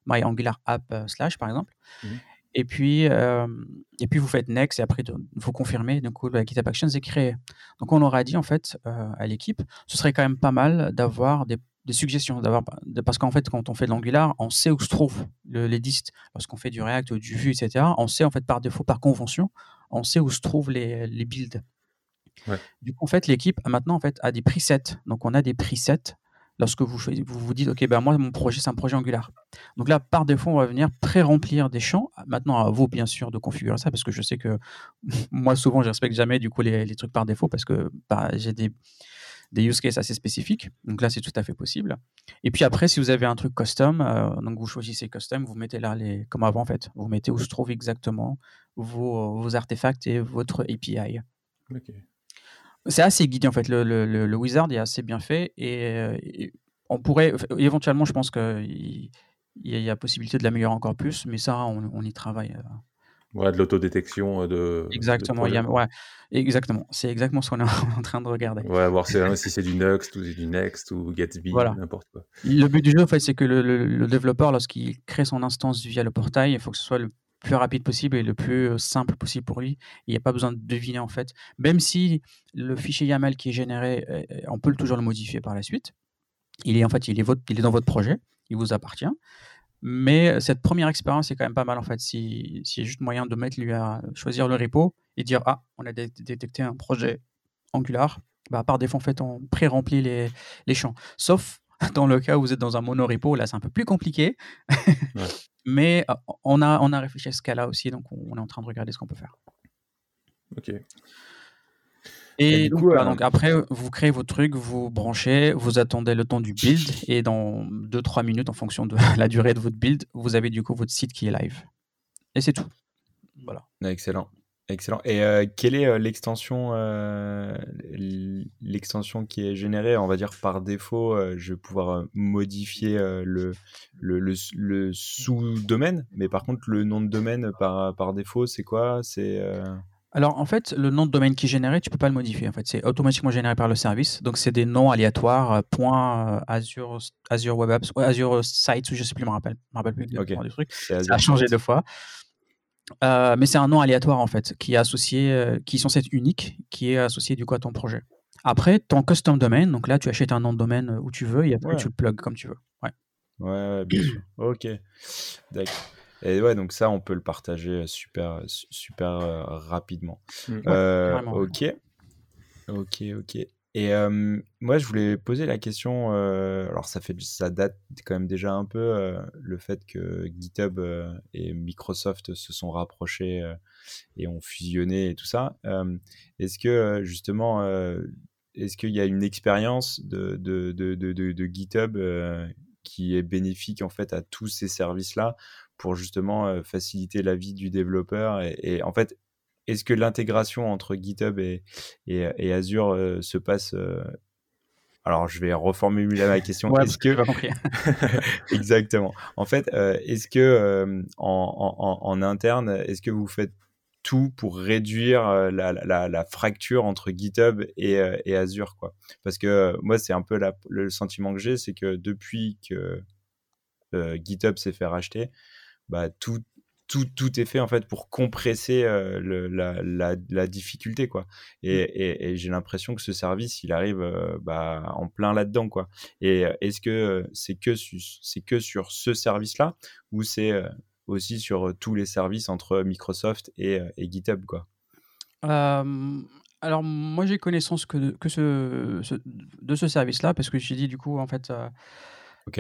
my Angular app slash par exemple. Mmh et puis, et puis vous faites next et après vous confirmez. Coup, la GitHub Actions est créée. Donc on aura dit en fait à l'équipe, ce serait quand même pas mal d'avoir des, des, suggestions, d'avoir parce qu'en fait quand on fait de l'Angular, on sait où se trouvent les dist. Lorsqu'on fait du React ou du Vue, etc. On sait en fait par défaut, par convention, on sait où se trouvent les, les builds. Ouais. Du coup, en fait, l'équipe maintenant en fait a des presets. Donc on a des presets lorsque vous, vous vous dites, OK, ben moi, mon projet, c'est un projet Angular. Donc là, par défaut, on va venir pré-remplir des champs. Maintenant, à vous, bien sûr, de configurer ça, parce que je sais que moi, souvent, je respecte jamais, du coup, les, trucs par défaut, parce que bah, j'ai des, des use cases assez spécifiques. Donc là, c'est tout à fait possible. Et puis après, si vous avez un truc custom, euh, donc vous choisissez custom, vous mettez là, les, comme avant, en fait, vous mettez où se trouvent exactement vos, vos artefacts et votre API. OK. C'est assez guidé en fait. Le, le, le, wizard est assez bien fait et, euh, on pourrait éventuellement, je pense qu'il y, y, a possibilité de l'améliorer encore plus, mais ça, on, on y travaille. Euh.
Ouais, de l'autodétection euh, de.
Exactement, a, ouais, exactement. C'est exactement ce qu'on est en train de regarder.
Ouais, voir si, si c'est du Next ou du Next ou Gatsby, voilà. n'importe quoi.
Le but du jeu, en fait, c'est que le, le développeur, lorsqu'il crée son instance via le portail, il faut que ce soit le plus rapide possible et le plus simple possible pour lui. Il n'y a pas besoin de deviner en fait. Même si le fichier YAML qui est généré, on peut toujours le modifier par la suite. Il est en fait, il est, votre, il est dans votre projet, il vous appartient. Mais cette première expérience est quand même pas mal en fait. S'il si y a juste moyen de mettre lui à choisir le repo et dire ah on a détecté un projet Angular, bah, par défaut en fait on pré-remplit les, les champs. Sauf dans le cas où vous êtes dans un monorepo, là c'est un peu plus compliqué. Mais on a, on a réfléchi à ce cas-là aussi, donc on est en train de regarder ce qu'on peut faire.
Ok.
Et, donc, donc, après, vous créez vos trucs, vous branchez, vous attendez le temps du build, et dans 2-3 minutes, en fonction de la durée de votre build, vous avez du coup votre site qui est live. Et c'est tout. Voilà.
Excellent. Excellent. Et euh, quelle est euh, l'extension, euh, l'extension qui est générée, on va dire par défaut Je vais pouvoir modifier le, le, le, sous-domaine, mais par contre le nom de domaine par, par défaut, c'est quoi? C'est
alors en fait, le nom de domaine qui est généré, tu peux pas le modifier. En fait, c'est automatiquement généré par le service. Donc c'est des noms aléatoires. point Azure, Azure Web Apps, Azure Sites, ou je sais plus, je me rappelle, me rappelle plus du truc. Ça a changé deux fois. Euh, mais c'est un nom aléatoire en fait, qui est associé, euh, qui est censé être unique, qui est associé du coup à ton projet. Après, ton custom domain, donc là tu achètes un nom de domaine euh, où tu veux et après tu le plugs comme tu veux. Ouais,
ouais bien sûr. Ok. D'accord. Et ouais, donc ça, on peut le partager super, super rapidement. Mmh. ok. Ok, ok. Et moi, je voulais poser la question. alors, ça fait, ça date quand même déjà un peu le fait que GitHub et Microsoft se sont rapprochés et ont fusionné et tout ça. est-ce que justement, est-ce qu'il y a une expérience de, de, de, de GitHub qui est bénéfique en fait à tous ces services-là? Pour justement faciliter la vie du développeur et, et en fait est-ce que l'intégration entre GitHub et, et, Azure euh, se passe euh, Alors, je vais reformuler ma question. est-ce que exactement. En fait, euh, est-ce que en, en, interne, est-ce que vous faites tout pour réduire la, la, la fracture entre GitHub et, et, Azure, quoi? Parce que moi, c'est un peu le sentiment que j'ai, c'est que depuis que GitHub s'est fait racheter, bah, tout, tout, tout, est fait en fait pour compresser euh, le, la, la, la, difficulté quoi. Et, mmh. et, et j'ai l'impression que ce service il arrive euh, bah, en plein là-dedans quoi. Et euh, est-ce que c'est que c'est que sur ce service là ou c'est aussi sur tous les services entre Microsoft et, et GitHub quoi?
Alors moi j'ai connaissance que, de, que ce, de ce service là parce que j'ai dit du coup en fait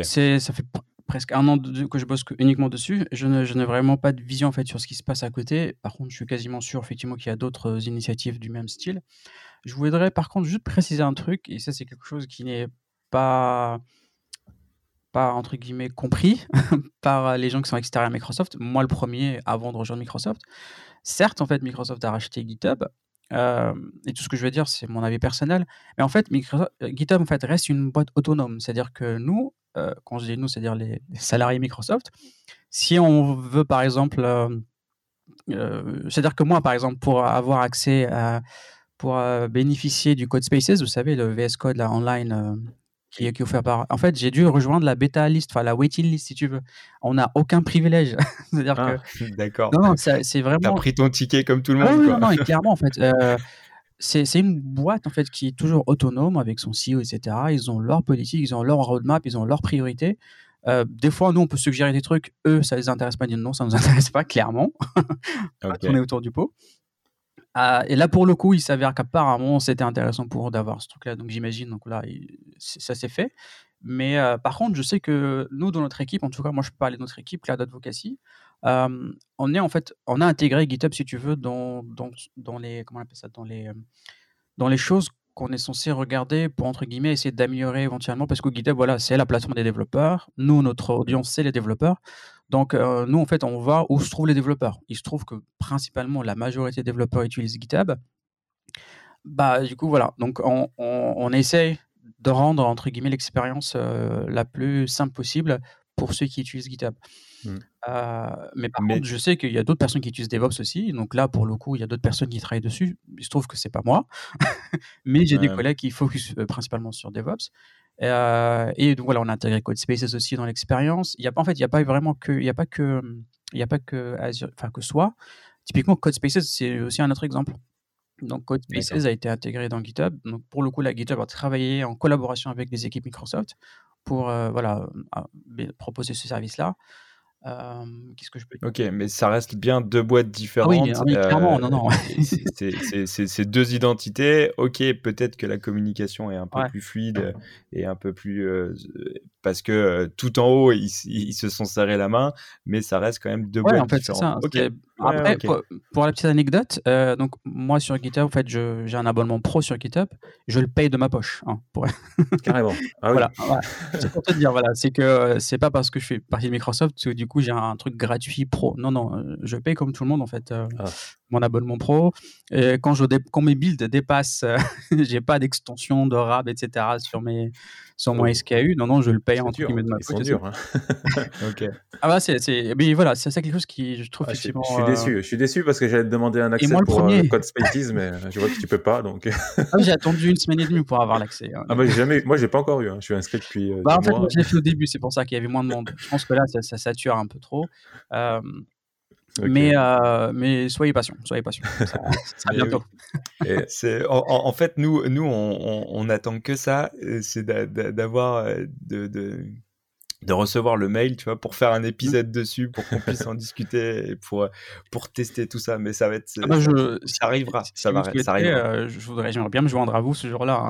c'est ça fait presque un an que je bosse uniquement dessus. Je n'ai vraiment pas de vision en fait sur ce qui se passe à côté. Par contre, je suis quasiment sûr effectivement qu'il y a d'autres euh, initiatives du même style. Je voudrais par contre juste préciser un truc, et ça c'est quelque chose qui n'est pas pas entre guillemets compris par les gens qui sont extérieurs à Microsoft. Moi le premier avant de rejoindre Microsoft. Certes, en fait, Microsoft a racheté GitHub, et tout ce que je veux dire, c'est mon avis personnel. Mais en fait, GitHub en fait reste une boîte autonome. C'est-à-dire que nous, quand je dis nous, c'est-à-dire les, salariés Microsoft, si on veut par exemple, c'est-à-dire que moi par exemple, pour avoir accès à, pour bénéficier du Code Spaces, vous savez, le VS Code là, online qui, qui est offert par. En fait, j'ai dû rejoindre la bêta list, enfin la waiting list si tu veux. On n'a aucun privilège. C'est-à-dire
ah,
que.
D'accord.
Non, non, c'est vraiment.
T'as pris ton ticket comme tout le monde.
Ah, oui,
quoi.
non, non, clairement, en fait. Euh, c'est une boîte en fait qui est toujours autonome avec son CEO, etc. Ils ont leur politique, ils ont leur roadmap, ils ont leurs priorités. Euh, des fois, nous, on peut suggérer des trucs, eux, ça les intéresse pas. Disent non, ça nous intéresse pas, clairement. Okay. on est autour du pot. Ah, et là, pour le coup, il s'avère qu'apparemment, c'était intéressant pour eux d'avoir ce truc-là. Donc, j'imagine, donc là, ça s'est fait. Mais euh, par contre, je sais que nous, dans notre équipe, en tout cas, moi, je peux de notre équipe, Cloud Advocacy, euh, on est en fait, on a intégré GitHub, si tu veux, dans, les, comment appelle ça, dans les, dans les choses qu'on est censé regarder pour, entre guillemets, essayer d'améliorer éventuellement, parce que GitHub, voilà, c'est la plateforme des développeurs. Nous, notre audience, c'est les développeurs. Donc, euh, nous, en fait, on va où se trouvent les développeurs. Il se trouve que principalement, la majorité des développeurs utilisent GitHub. Bah, du coup, voilà. Donc, on, on, essaye de rendre, entre guillemets, l'expérience euh, la plus simple possible pour ceux qui utilisent GitHub. Mmh. Euh, mais par contre, je sais qu'il y a d'autres personnes qui utilisent DevOps aussi. Donc là, pour le coup, il y a d'autres personnes qui travaillent dessus. Il se trouve que c'est pas moi, mais j'ai des collègues qui focus principalement sur DevOps. Euh, et donc voilà, on a intégré CodeSpaces aussi dans l'expérience. Il y a en fait, il n'y a pas vraiment que, il y a pas que, il y a pas que Azure, enfin que soit. Typiquement, CodeSpaces, c'est aussi un autre exemple. Donc CodeSpaces a été intégré dans GitHub. Donc pour le coup, la GitHub a travaillé en collaboration avec les équipes Microsoft pour euh, voilà proposer ce service-là. Qu'est-ce que je peux dire
Ok, mais ça reste bien deux boîtes
ah
différentes.
oui, oui, clairement, non, non.
c'est deux identités. Ok, peut-être que la communication est un peu plus fluide et un peu plus parce que tout en haut ils, ils, se sont serrés la main, mais ça reste quand même deux
ouais,
boîtes
en fait,
différentes.
Ça. Okay. Après, pour, la petite anecdote, euh, donc moi sur GitHub, en fait, j'ai un abonnement pro sur GitHub, je le paye de ma poche. Hein, pour...
Carrément.
Ah, oui. Voilà, voilà. c'est pour te dire, voilà, c'est que c'est pas parce que je fais partie de Microsoft que du coup j'ai un truc gratuit pro. Non, non, euh, je paye comme tout le monde en fait. Euh, ah. Mon abonnement pro. Et quand, je quand mes builds dépassent, j'ai pas d'extension de RAB, etc. sur mes sur mon SKU. Non, non, je le paye en
dur, de ma poche. Ils hein.
ok. Ah bah c'est, mais voilà, c'est ça quelque chose qui je trouve
ah, effectivement. Je, suis déçu, je suis déçu parce que j'allais te demander un accès pour euh, Code Spaces, mais je vois que tu peux pas, donc.
ah, j'ai attendu une semaine et demie pour avoir l'accès. Hein.
Ah bah jamais, moi j'ai pas encore eu. Hein. Je suis inscrit depuis. Euh,
bah, en fait,
moi,
l'ai fait au début, c'est pour ça qu'il y avait moins de monde. Je pense que là, ça, ça sature un peu trop. Euh, mais, euh, mais soyez patient, soyez patient. Ça, ça bientôt.
c'est, en, en, fait, nous, nous on, on, attend que ça, euh, c'est d'avoir, euh, de, de, de, recevoir le mail, tu vois, pour faire un mmh. épisode dessus, pour qu'on puisse en discuter et pour, pour tester tout ça. Mais ça va être,
ah bah je,
ça arrivera,
ça,
va, ça arrivera.
Euh, je voudrais, j'aimerais bien me joindre à vous ce jour-là. Hein.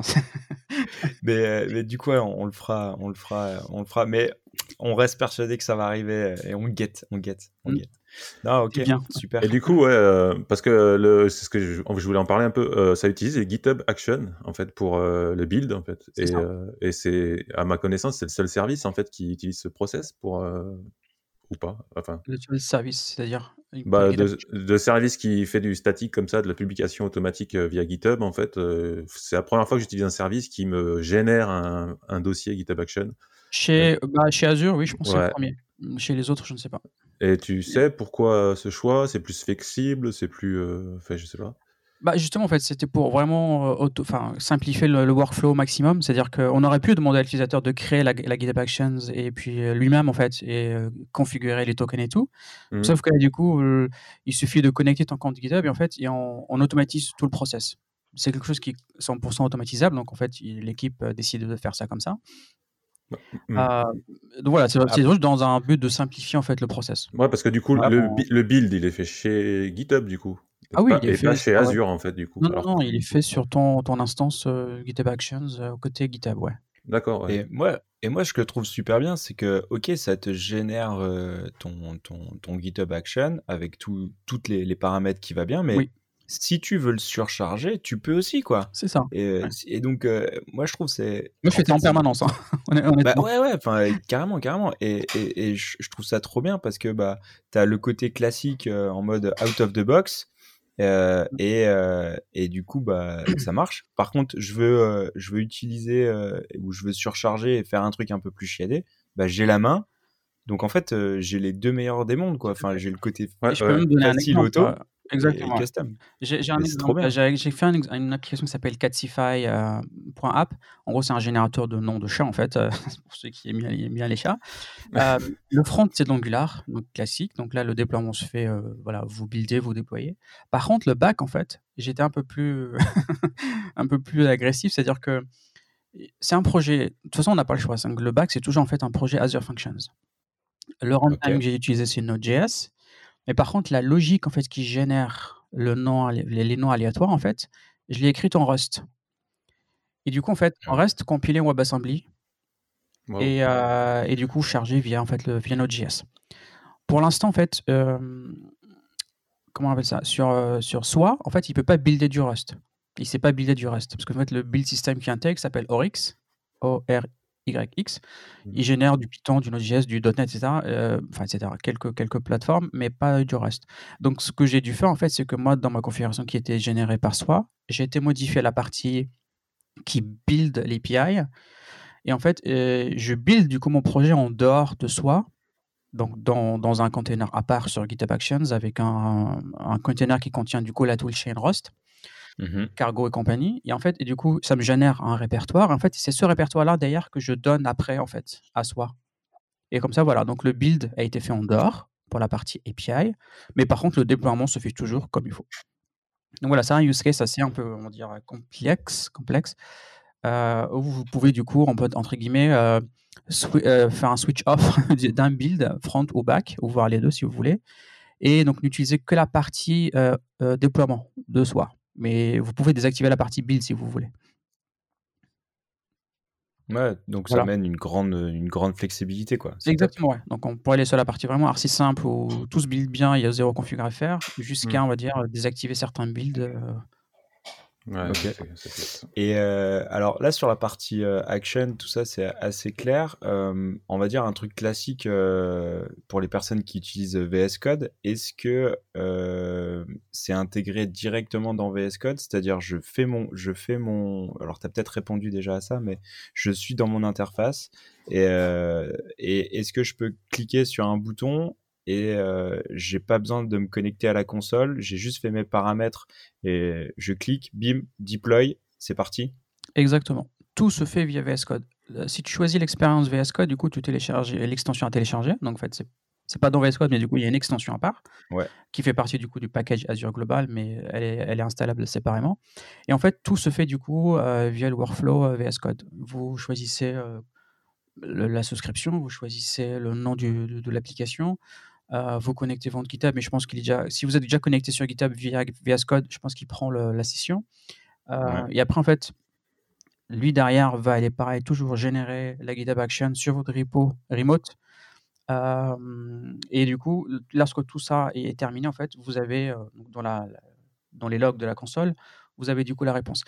mais, mais du coup, on, on, le fera, on le fera, on le fera. Mais on reste persuadé que ça va arriver et on guette, on guette, on mmh. guette. Ah ok, bien. super.
Et du coup, ouais, euh, parce que le, c'est ce que je, je, voulais en parler un peu, euh, ça utilise les GitHub Action en fait pour euh, le build en fait. Et, et c'est à ma connaissance, c'est le seul service en fait qui utilise ce process pour ou pas. Enfin.
Le service, c'est-à-dire
bah, de, de, service qui fait du statique comme ça, de la publication automatique via GitHub en fait. c'est la première fois que j'utilise un service qui me génère un, un dossier GitHub Action.
Chez, bah, chez Azure, oui, je pense que c'est le premier. Chez les autres, je ne sais pas.
Et tu sais pourquoi ce choix? C'est plus flexible? C'est plus. Euh... Enfin, je sais pas.
Bah justement, en fait, c'était pour vraiment euh, auto, simplifier le, workflow au maximum. C'est-à-dire qu'on aurait pu demander à l'utilisateur de créer la, la, GitHub Actions et puis euh, lui-même, en fait, et euh, configurer les tokens et tout. Mmh. Sauf que là, du coup, il suffit de connecter ton compte GitHub et en fait, et on, on automatise tout le process. C'est quelque chose qui est 100% automatisable. Donc, en fait, l'équipe décide de faire ça comme ça. Euh, donc voilà, c'est juste dans un but de simplifier en fait le process.
Ouais, parce que du coup, le, le, build, il est fait chez GitHub du coup.
Ah oui,
il est fait, pas chez Azure en fait du coup.
Non, non, non, il est fait sur ton, ton instance euh, GitHub Actions euh, côté GitHub, ouais.
D'accord.
Et moi, et moi, je le trouve super bien, c'est que ok, ça te génère ton, ton, ton, GitHub Action avec tous les, les, paramètres qui va bien, mais oui si tu veux le surcharger, tu peux aussi, quoi.
C'est ça.
Et, et donc, euh, moi, je trouve c'est.
Moi, je fais en permanence. Hein.
bah, ouais, ouais, enfin, carrément, carrément. Et, et, et je, trouve ça trop bien parce que bah, tu as le côté classique euh, en mode out of the box. Euh, et, euh, et, du coup, bah, ça marche. Par contre, je veux, euh, je veux utiliser ou je veux surcharger et faire un truc un peu plus chiadé. Bah, j'ai la main. Donc en fait, j'ai les deux meilleurs des mondes, quoi. Enfin, j'ai le côté
facile
auto.
Exactement. J'ai fait une application qui s'appelle Catsify.app. Euh, en gros, c'est un générateur de noms de chats, en fait, euh, pour ceux qui aiment bien, les chats. Euh, le front, c'est de l'Angular, donc classique. Donc là, le déploiement se fait, voilà, vous buildez, vous déployez. Par contre, le back, en fait, j'étais un peu plus, un peu plus agressif, c'est-à-dire que c'est un projet. De toute façon, on n'a pas le choix. Le back, c'est toujours en fait un projet Azure Functions. Le runtime que j'ai utilisé, c'est Node.js. Mais par contre, la logique en fait qui génère le nom, les, noms aléatoires, en fait, je l'ai écrite en Rust. Et du coup, en fait, en Rust, compilé en WebAssembly. Et, euh, et, du coup, chargé via, en fait, le, via Node.js. Pour l'instant, en fait, euh, comment on appelle ça? Sur, euh, sur Soi, en fait, il ne peut pas builder du Rust. Il ne sait pas builder du Rust. Parce que en fait, le build system qui intègre s'appelle Oryx. O-R YX. Mmh. Il génère du Python, du Node.js, du .NET, etc. Euh, enfin, etc. Quelques, quelques plateformes, mais pas du reste. Donc, ce que j'ai dû faire, en fait, c'est que moi, dans ma configuration qui était générée par soi, j'ai été modifier la partie qui build l'API. Et en fait, euh, je build du coup mon projet en dehors de soi, donc dans, dans, un container à part sur GitHub Actions avec un, un container qui contient du coup la toolchain Rust. Mmh Cargo et compagnie. Et en fait, et du coup, ça me génère un répertoire. En fait, c'est ce répertoire-là d'ailleurs que je donne après en fait à soi. Et comme ça, voilà. Donc le build a été fait en dehors pour la partie API, mais par contre le déploiement se fait toujours comme il faut. Donc voilà, c'est un use case assez un peu, on dire, complexe, complexe euh, où vous pouvez du coup, entre guillemets, euh, euh, faire un switch off d'un build front ou back, ou voir les deux si vous voulez, et donc n'utiliser que la partie déploiement de soi mais vous pouvez désactiver la partie build si vous voulez.
Ouais, donc ça amène une grande, une grande flexibilité. Quoi.
Exactement, ouais. Donc on pourrait aller sur la partie vraiment archi simple où tout se build bien, il y a zéro config à faire, jusqu'à, mmh. on va dire, désactiver certains builds euh,
et euh, alors là, sur la partie euh, action, tout ça, c'est assez clair. Euh, on va dire un truc classique pour les personnes qui utilisent VS Code. Est-ce que c'est intégré directement dans VS Code? C'est-à-dire, je fais mon, je fais mon. Alors, tu as peut-être répondu déjà à ça, mais je suis dans mon interface. Et, et est-ce que je peux cliquer sur un bouton et euh, j'ai pas besoin de me connecter à la console. J'ai juste fait mes paramètres et je clique, bim, deploy, c'est parti.
Exactement. Tout se fait via VS Code. Euh, si tu choisis l'expérience VS Code, du coup, tu télécharges l'extension à télécharger. Donc, en fait, c'est c'est pas dans VS Code, mais du coup, il y a une extension à part qui fait partie du coup du package Azure Global, mais elle est, elle est installable séparément. Et en fait, tout se fait du coup euh, via le workflow VS Code. Vous choisissez la souscription, vous choisissez le nom du, de l'application, euh, vous connectez votre GitHub, mais je pense qu'il est déjà. Si vous êtes déjà connecté sur GitHub via VS Code, je pense qu'il prend la session. Euh, et après, en fait, lui derrière va aller pareil, toujours générer la GitHub Action sur votre repo remote. Euh, et du coup, lorsque tout ça est terminé, en fait, vous avez dans, la, dans les logs de la console, vous avez du coup la réponse.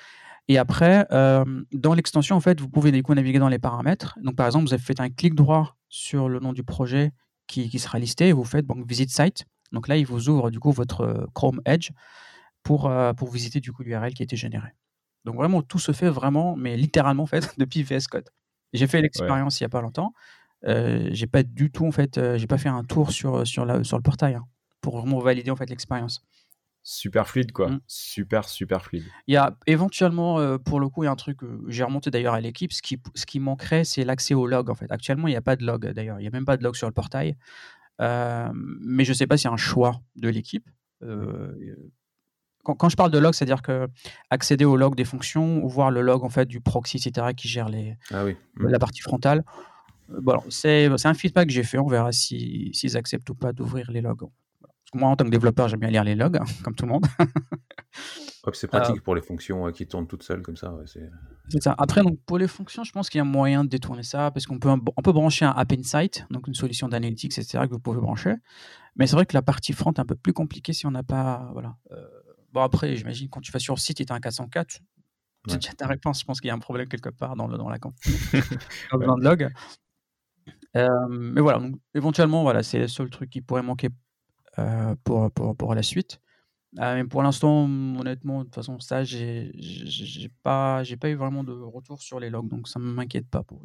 Et après, dans l'extension, en fait, vous pouvez du coup naviguer dans les paramètres. Donc, par exemple, vous avez fait un clic droit sur le nom du projet qui, sera listé et vous faites donc visit site. Donc là, il vous ouvre du coup votre euh, Chrome Edge pour, euh, pour visiter du coup l'URL qui a été généré. Donc vraiment, tout se fait vraiment, mais littéralement en fait, depuis VS Code. J'ai fait l'expérience il n'y a pas longtemps. Euh, j'ai pas du tout en fait, euh, j'ai pas fait un tour sur, sur, la, sur le portail hein, pour vraiment valider en fait l'expérience.
Super fluide, quoi. Mmh. Super, super fluide.
Il y a éventuellement, euh, pour le coup, il y a un truc, j'ai remonté d'ailleurs à l'équipe, ce qui, ce qui manquerait, c'est l'accès au log, en fait. Actuellement, il n'y a pas de log, d'ailleurs. Il n'y a même pas de log sur le portail. Euh, mais je ne sais pas si c'est un choix de l'équipe. Euh, quand, je parle de log, c'est-à-dire que accéder au log des fonctions ou voir le log, en fait, du proxy, etc., qui gère les,
ah oui.
la partie frontale. Bon, c'est un feedback que j'ai fait. On verra s'ils si, acceptent ou pas d'ouvrir les logs moi, en tant que développeur, j'aime bien lire les logs, comme tout le monde.
c'est pratique euh, pour les fonctions euh, qui tournent toutes seules comme ça.
c'est ça. Après, donc, pour les fonctions, je pense qu'il y a moyen de détourner ça parce qu'on peut, on peut brancher un App Insight, donc une solution d'analytics, etc., que vous pouvez brancher. Mais c'est vrai que la partie front est un peu plus compliquée si on n'a pas. Voilà. Euh, bon, après, j'imagine quand tu vas sur le site et tu as un 404, tu as ta réponse. Je pense qu'il y a un problème quelque part dans, le, dans la pas besoin de log. mais voilà, donc, éventuellement, voilà, c'est le seul truc qui pourrait manquer euh, pour, pour, pour, la suite. Ah, mais pour l'instant, honnêtement, de toute façon, ça, j'ai j'ai pas, j'ai pas eu vraiment de retour sur les logs, donc ça ne m'inquiète pas pour,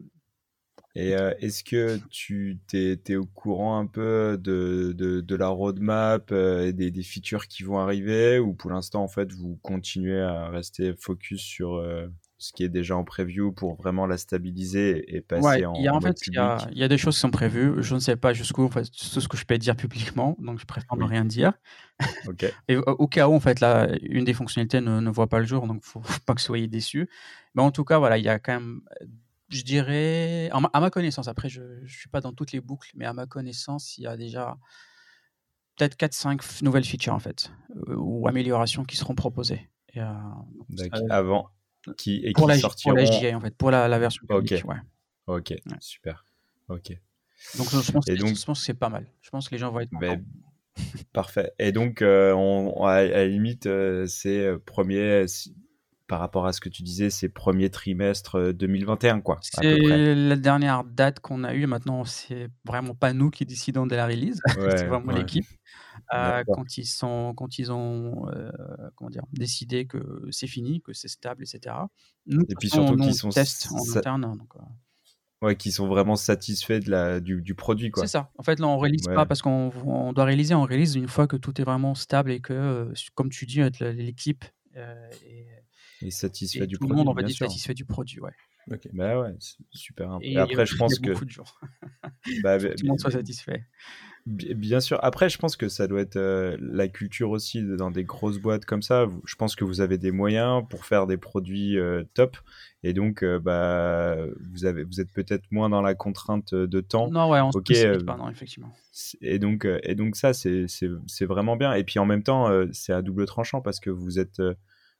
et euh, est-ce que tu t'es, au courant un peu de, de, la roadmap euh, et des, des, features qui vont arriver ou pour l'instant en fait vous continuez à rester focus sur euh, ce qui est déjà en preview pour vraiment la stabiliser et passer en,
il y a,
en,
fait, il y, a, des choses qui sont prévues. Je ne sais pas jusqu'où, tout ce que je peux dire publiquement, donc je préfère ne rien dire. et au, cas où, en fait, là, une des fonctionnalités ne, ne voit pas le jour, donc il ne faut pas que vous soyez déçus. Mais en tout cas, voilà, il y a quand même je dirais, à ma connaissance, après je ne suis pas dans toutes les boucles, mais à ma connaissance, il y a déjà peut-être 4-5 nouvelles features en fait, euh, ou améliorations qui seront proposées. Et, euh,
avant, qui,
et pour, qui la, sortiront... pour la en fait, pour la, la version
publique. Ok, super. Ok.
Donc je pense, donc... je pense que c'est pas mal. Je pense que les gens vont être ben,
Parfait. Et donc, euh, on, à, la limite, c'est premier, par rapport à ce que tu disais, ces premiers trimestres 2021, euh, quoi.
C'est la dernière date qu'on a eue. Maintenant, c'est vraiment pas nous qui décidons de la release, c'est vraiment l'équipe. Euh, quand ils sont, quand ils ont, euh, comment dire, décidé que c'est fini, que c'est stable, etc.
Nous, et puis surtout qu'ils sont en interne. Hein, ouais, qui sont vraiment satisfaits de la, du, du produit.
C'est ça. En fait, là, on ne réalise pas parce qu'on doit réaliser. On réalise une fois que tout est vraiment stable et que, comme tu dis, l'équipe est,
et satisfait du
tout
produit.
le monde, on va dire, satisfait du produit, ouais.
Ok, bah ouais, super. Et, après, je pense que.
bah, tout le monde soit satisfait.
Bien sûr. Après, je pense que ça doit être euh, la culture aussi dans des grosses boîtes comme ça. Je pense que vous avez des moyens pour faire des produits euh, top. Et donc, euh, bah, vous, avez, vous êtes peut-être moins dans la contrainte de temps.
Non, ouais, on okay, se pas, non, effectivement.
Et donc, et donc ça, c'est vraiment bien. Et puis en même temps, c'est à double tranchant parce que vous êtes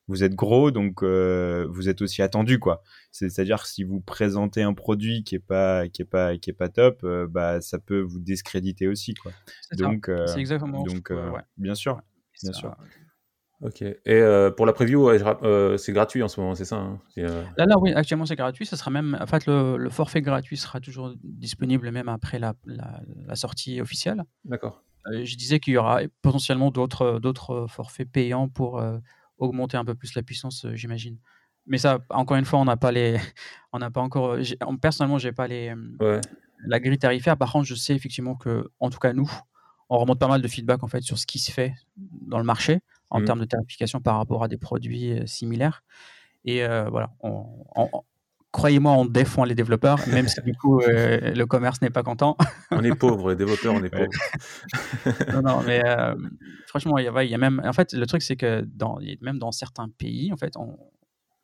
vous êtes gros, donc euh, vous êtes aussi attendu, quoi. C'est-à-dire si vous présentez un produit qui est pas qui est pas qui est pas top, euh, bah ça peut vous discréditer aussi, quoi. Donc
euh, c'est exactement.
Donc bien sûr, bien sûr.
Ok. Et pour la preview, c'est gratuit en ce moment, c'est ça hein?
Là, là, oui, actuellement c'est gratuit. Ça sera même, en fait, le, forfait gratuit sera toujours disponible même après la, la, sortie officielle.
D'accord.
je disais qu'il y aura potentiellement d'autres d'autres forfaits payants pour augmenter un peu plus la puissance, euh, j'imagine. Mais ça, encore une fois, on n'a pas les, on n'a pas encore. Personnellement, j'ai pas les la grille tarifaire. Par contre, je sais effectivement que, en tout cas nous, on remonte pas mal de feedback en fait sur ce qui se fait dans le marché en mmh. termes de tarification par rapport à des produits euh, similaires. Et euh, voilà, on, croyez-moi, on défend les développeurs, même si du coup euh, le commerce n'est pas content.
on est pauvre, les développeurs, on est pauvres.
non, non, mais euh, franchement, il y, a, il y, a, même. En fait, le truc, c'est que dans, même dans certains pays, en fait, on,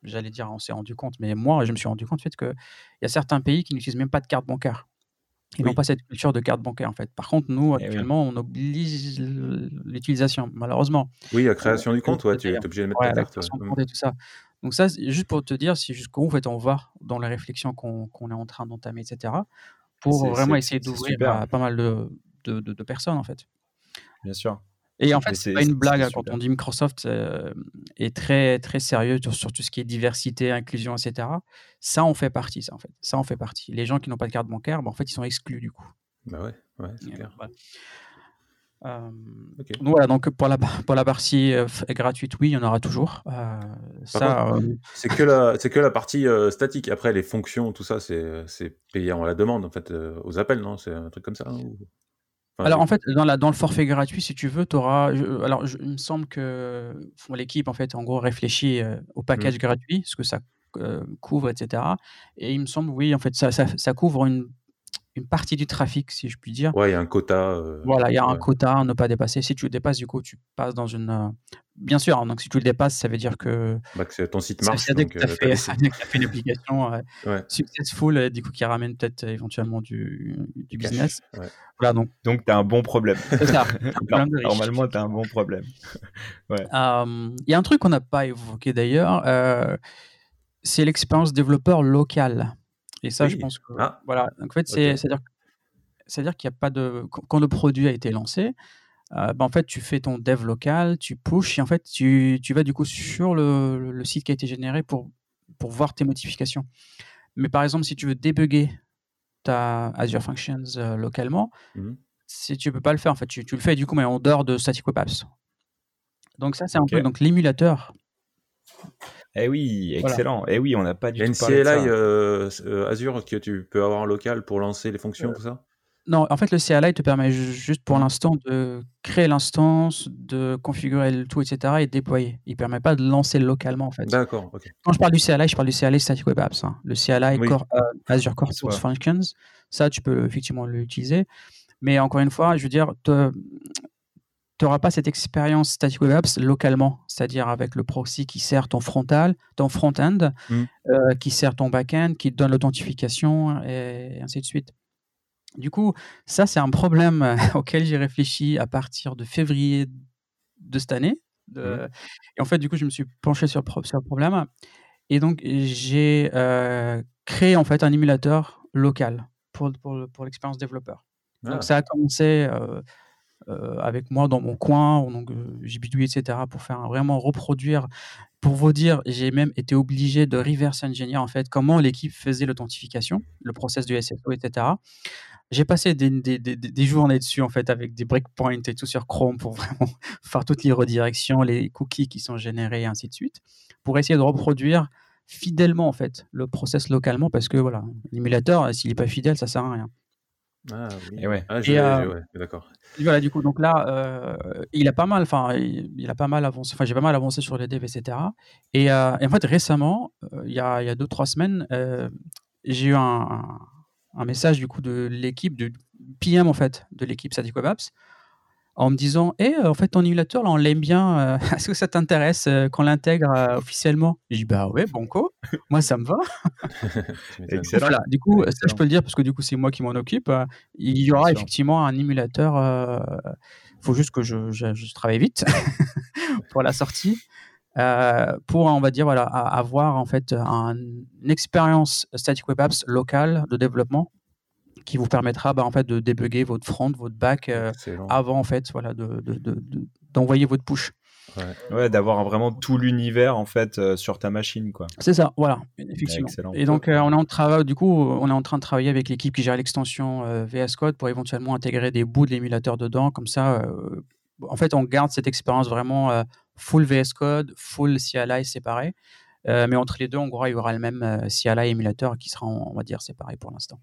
j'allais dire, on s'est rendu compte, mais moi, je me suis rendu compte fait, qu'il y a certains pays qui n'utilisent même pas de carte bancaire. Ils n'ont pas cette culture de carte bancaire en fait. Par contre, nous, eh actuellement, on oblige l'utilisation, malheureusement.
Oui, la création du compte, ouais, tu es obligé de mettre ta carte.
et tout ça. Donc ça, juste pour te dire si jusqu'où en fait on va dans les réflexions qu'on est en train d'entamer, etc. Pour vraiment essayer d'ouvrir à pas mal de, de, de, personnes en fait.
Bien sûr.
Et en fait, c'est pas une blague hein, quand on dit Microsoft euh, est très très sérieux sur, tout ce qui est diversité, inclusion, etc. Ça en fait partie, ça en fait. Ça en fait partie. Les gens qui n'ont pas de carte bancaire, bah, en fait, ils sont exclus du coup.
Bah ouais, ouais, c'est clair.
Euh, donc voilà, donc pour la, pour la partie euh, gratuite, oui, il y en aura toujours. Euh, ça,
c'est que la, c'est que la partie statique. Après, les fonctions, tout ça, c'est, c'est payé en la demande, en fait, aux appels, non? C'est un truc comme ça
Alors en fait, dans, la, dans le forfait gratuit, si tu veux, tu auras. alors, il me semble que l'équipe, en fait, en gros, réfléchit au package mmh. gratuit, ce que ça couvre, etc. Et il me semble, oui, en fait, ça, ça, ça couvre une une partie du trafic, si je puis dire.
Ouais, il y a un quota. Euh,
voilà, il y a un quota à ne pas dépasser. Si tu le dépasses, du coup, tu passes dans une. Euh, bien sûr, hein, donc si tu le dépasses, ça veut dire que.
Bah, que ton site marche.
Ça veut dire que tu as, fait une application euh, successful, du coup, qui ramène peut-être éventuellement du, du business.
Voilà, donc. Donc, tu as un bon problème. Ça, Normalement, tu as un bon problème.
Il y a un truc qu'on n'a pas évoqué d'ailleurs. c'est l'expérience développeur locale. Et ça, je pense que. Ah. Voilà. Donc, en fait, c'est-à-dire c'est-à-dire qu'il n'y a pas de. Quand le produit a été lancé, euh, bah, en fait, tu fais ton dev local, tu push, et en fait, tu, tu vas du coup sur le, le, site qui a été généré pour, pour voir tes modifications. Mais par exemple, si tu veux débugger ta Azure Functions euh, localement, mmh si tu ne peux pas le faire, en fait, tu, tu, le fais du coup, mais en dehors de Static Web Apps. Donc ça, c'est un peu donc l'émulateur.
Eh oui, excellent. Eh oui, on n'a pas du tout
parlé de ça. Euh, euh, Azure que tu peux avoir en local pour lancer les fonctions, tout ça?
Non, en fait, le CLI te permet juste pour l'instant de créer l'instance, de configurer le tout, etc. et de déployer. Il ne permet pas de lancer localement, en fait.
D'accord, ok.
Quand je parle du CLI, je parle du CLI Static Web Apps. Hein. Le CLI euh, Azure Core Functions, ça, tu peux effectivement l'utiliser. Mais encore une fois, je veux dire, te, tu n'auras pas cette expérience Static Web Apps localement, c'est-à-dire avec le proxy qui sert ton frontal, ton front-end, mmh. euh, qui sert ton back-end, qui te donne l'authentification et ainsi de suite. Du coup, ça, c'est un problème auquel j'ai réfléchi à partir de février de cette année. Mmh. Et en fait, du coup, je me suis penché sur, sur le problème. Et donc, j'ai euh, créé en fait un émulateur local pour, pour, l'expérience développeur. Donc, ah. ça a commencé euh, euh, avec moi dans mon coin, donc euh, j'ai bidouillé, etc., pour faire vraiment reproduire. Pour vous dire, j'ai même été obligé de reverse engineer en fait comment l'équipe faisait l'authentification, le process du SSO, etc. J'ai passé des, des, des, journées dessus en fait avec des breakpoints et tout sur Chrome pour vraiment faire toutes les redirections, les cookies qui sont générés et ainsi de suite, pour essayer de reproduire fidèlement en fait le process localement parce que voilà, l'émulateur, s'il n'est pas fidèle, ça sert à rien.
Ah
oui. Et ouais.
Ah, euh, d'accord.
voilà, du coup, donc là, euh, il a pas mal, enfin, il, a pas mal avancé, enfin, j'ai pas mal avancé sur les devs, etc. Et, euh, et en fait, récemment, il y a, il y a deux, trois semaines, j'ai eu un, un, message du coup de l'équipe, de PM en fait, de l'équipe Static Web Apps, en me disant Eh, en fait, ton émulateur, là, on l'aime bien. Euh, est-ce que ça t'intéresse euh, qu'on l'intègre euh, officiellement? J'ai dit Bah ouais, banco, moi ça me va. Excellent. Voilà, du coup, ça je peux le dire parce que du coup, c'est moi qui m'en occupe. Il y aura effectivement un émulateur. Il faut juste que je, je, travaille vite pour la sortie. pour, on va dire, voilà, avoir en fait une expérience Static Web Apps locale de développement qui vous permettra bah, en fait, de débugger votre front, votre back euh, avant en fait, voilà, d'envoyer de, de, votre push.
Ouais, d'avoir vraiment tout l'univers en fait euh, sur ta machine quoi.
C'est ça, voilà, effectivement. Et donc euh, on est en train, du coup, on est en train de travailler avec l'équipe qui gère l'extension VS Code pour éventuellement intégrer des bouts de l'émulateur dedans, comme ça, en fait, on garde cette expérience vraiment full VS Code, full CLI séparé. mais entre les deux, en gros, il y aura le même CLI émulateur qui sera, on va dire, séparé pour l'instant.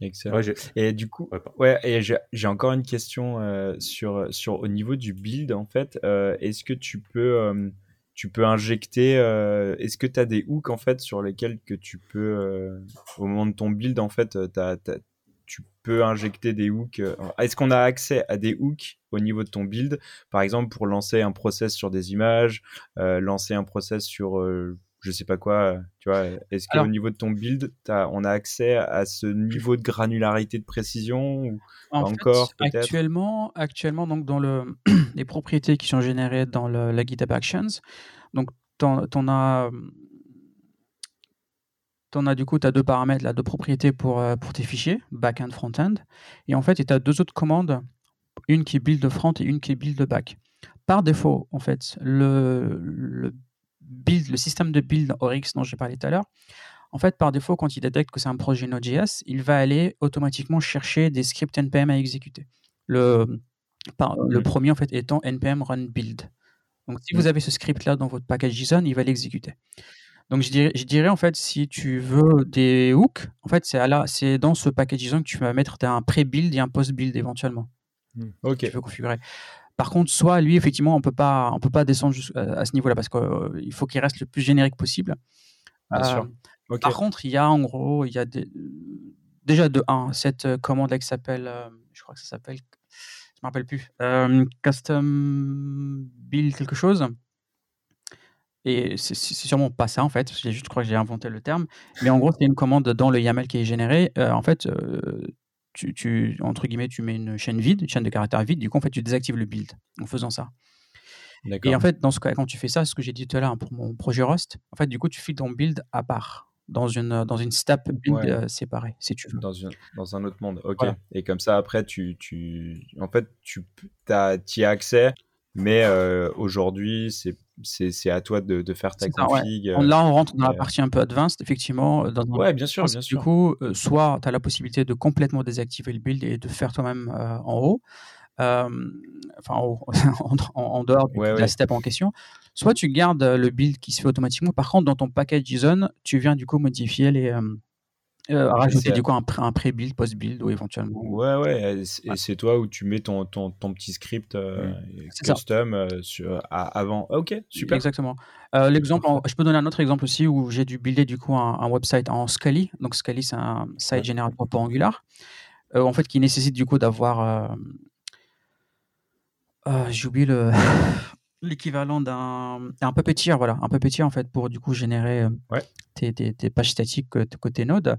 Excellent. et du coup, ouais, et j'ai encore une question euh, sur, sur au niveau du build en fait. Euh, est-ce que tu peux euh, tu peux injecter Est-ce que tu as des hooks en fait sur lesquels que tu peux au moment de ton build en fait, tu peux injecter des hooks. Est-ce qu'on a accès à des hooks au niveau de ton build, par exemple pour lancer un process sur des images, lancer un process sur je sais pas quoi, tu vois, est-ce qu'au niveau de ton build, on a accès à ce niveau de granularité de précision ou encore
actuellement, actuellement donc dans le, les propriétés qui sont générées dans le, la GitHub Actions, donc tu en as tu as du coup, as deux paramètres, là, deux propriétés pour, euh, pour tes fichiers, back-end, front-end. Et en fait, tu as deux autres commandes, une qui est build front et une qui est build back. Par défaut, en fait, le, le build, le système de build Oryx dont j'ai parlé tout à l'heure, en fait, par défaut, quand il détecte que c'est un projet Node.js, il va aller automatiquement chercher des scripts npm à exécuter. Le, le premier, en fait, étant npm run build. Donc, si vous avez ce script-là dans votre package JSON, il va l'exécuter. Donc, je dirais, je dirais, en fait, si tu veux des hooks, en fait, c'est, c'est dans ce package JSON que tu vas mettre un pré-build et un post-build éventuellement.
Hmm. Ok.
Tu configurer. Par contre, soit lui, effectivement, on peut pas, on peut pas descendre euh, à ce niveau-là parce qu'il euh, faut qu'il reste le plus générique possible.
Bien
euh, Par contre, il y a en gros, il y a déjà de 1 cette commande-là qui s'appelle, je crois que ça s'appelle, je me rappelle plus, custom build quelque chose. Et c'est sûrement pas ça en fait, je crois que j'ai inventé le terme. Mais en gros, c'est une commande dans le YAML qui est généré. en fait, tu, entre guillemets, tu mets une chaîne vide, une chaîne de caractères vide, du coup, en fait, tu désactives le build en faisant ça. Et en fait, dans ce cas, quand tu fais ça, ce que j'ai dit tout à l'heure pour mon projet Rust, en fait, du coup, tu files ton build à part, dans une, dans une step build euh, séparée, si tu veux.
Dans, une, dans un autre monde, ok. Et comme ça, après, tu, tu, en fait, tu as, y as accès, mais euh, aujourd'hui, c'est à toi de, de faire ta config.
Euh, Là, on rentre dans la partie un peu advanced, effectivement. Dans
ouais, bien sûr, bien sûr.
Du coup, euh, soit tu as la possibilité de complètement désactiver le build et de faire toi-même euh, en haut. enfin en, dehors de la step en question, soit tu gardes le build qui se fait automatiquement. Par contre, dans ton package JSON, tu viens du coup modifier les, euh, rajouter du coup un, un pré-build, post-build ou éventuellement.
Ouais, ouais, et c'est toi où tu mets ton, ton, ton petit script euh, custom euh, sur, avant. Ah, ok, super.
Exactement. L'exemple, je peux donner un autre exemple aussi où j'ai dû builder du coup un, website en Scali. Donc Scali, c'est un site générateur pour Angular, en fait, qui nécessite du coup d'avoir. j'ai oublié le. L'équivalent d'un un puppeteer, voilà, un puppeteer en fait pour du coup générer tes, tes, pages statiques côté Node.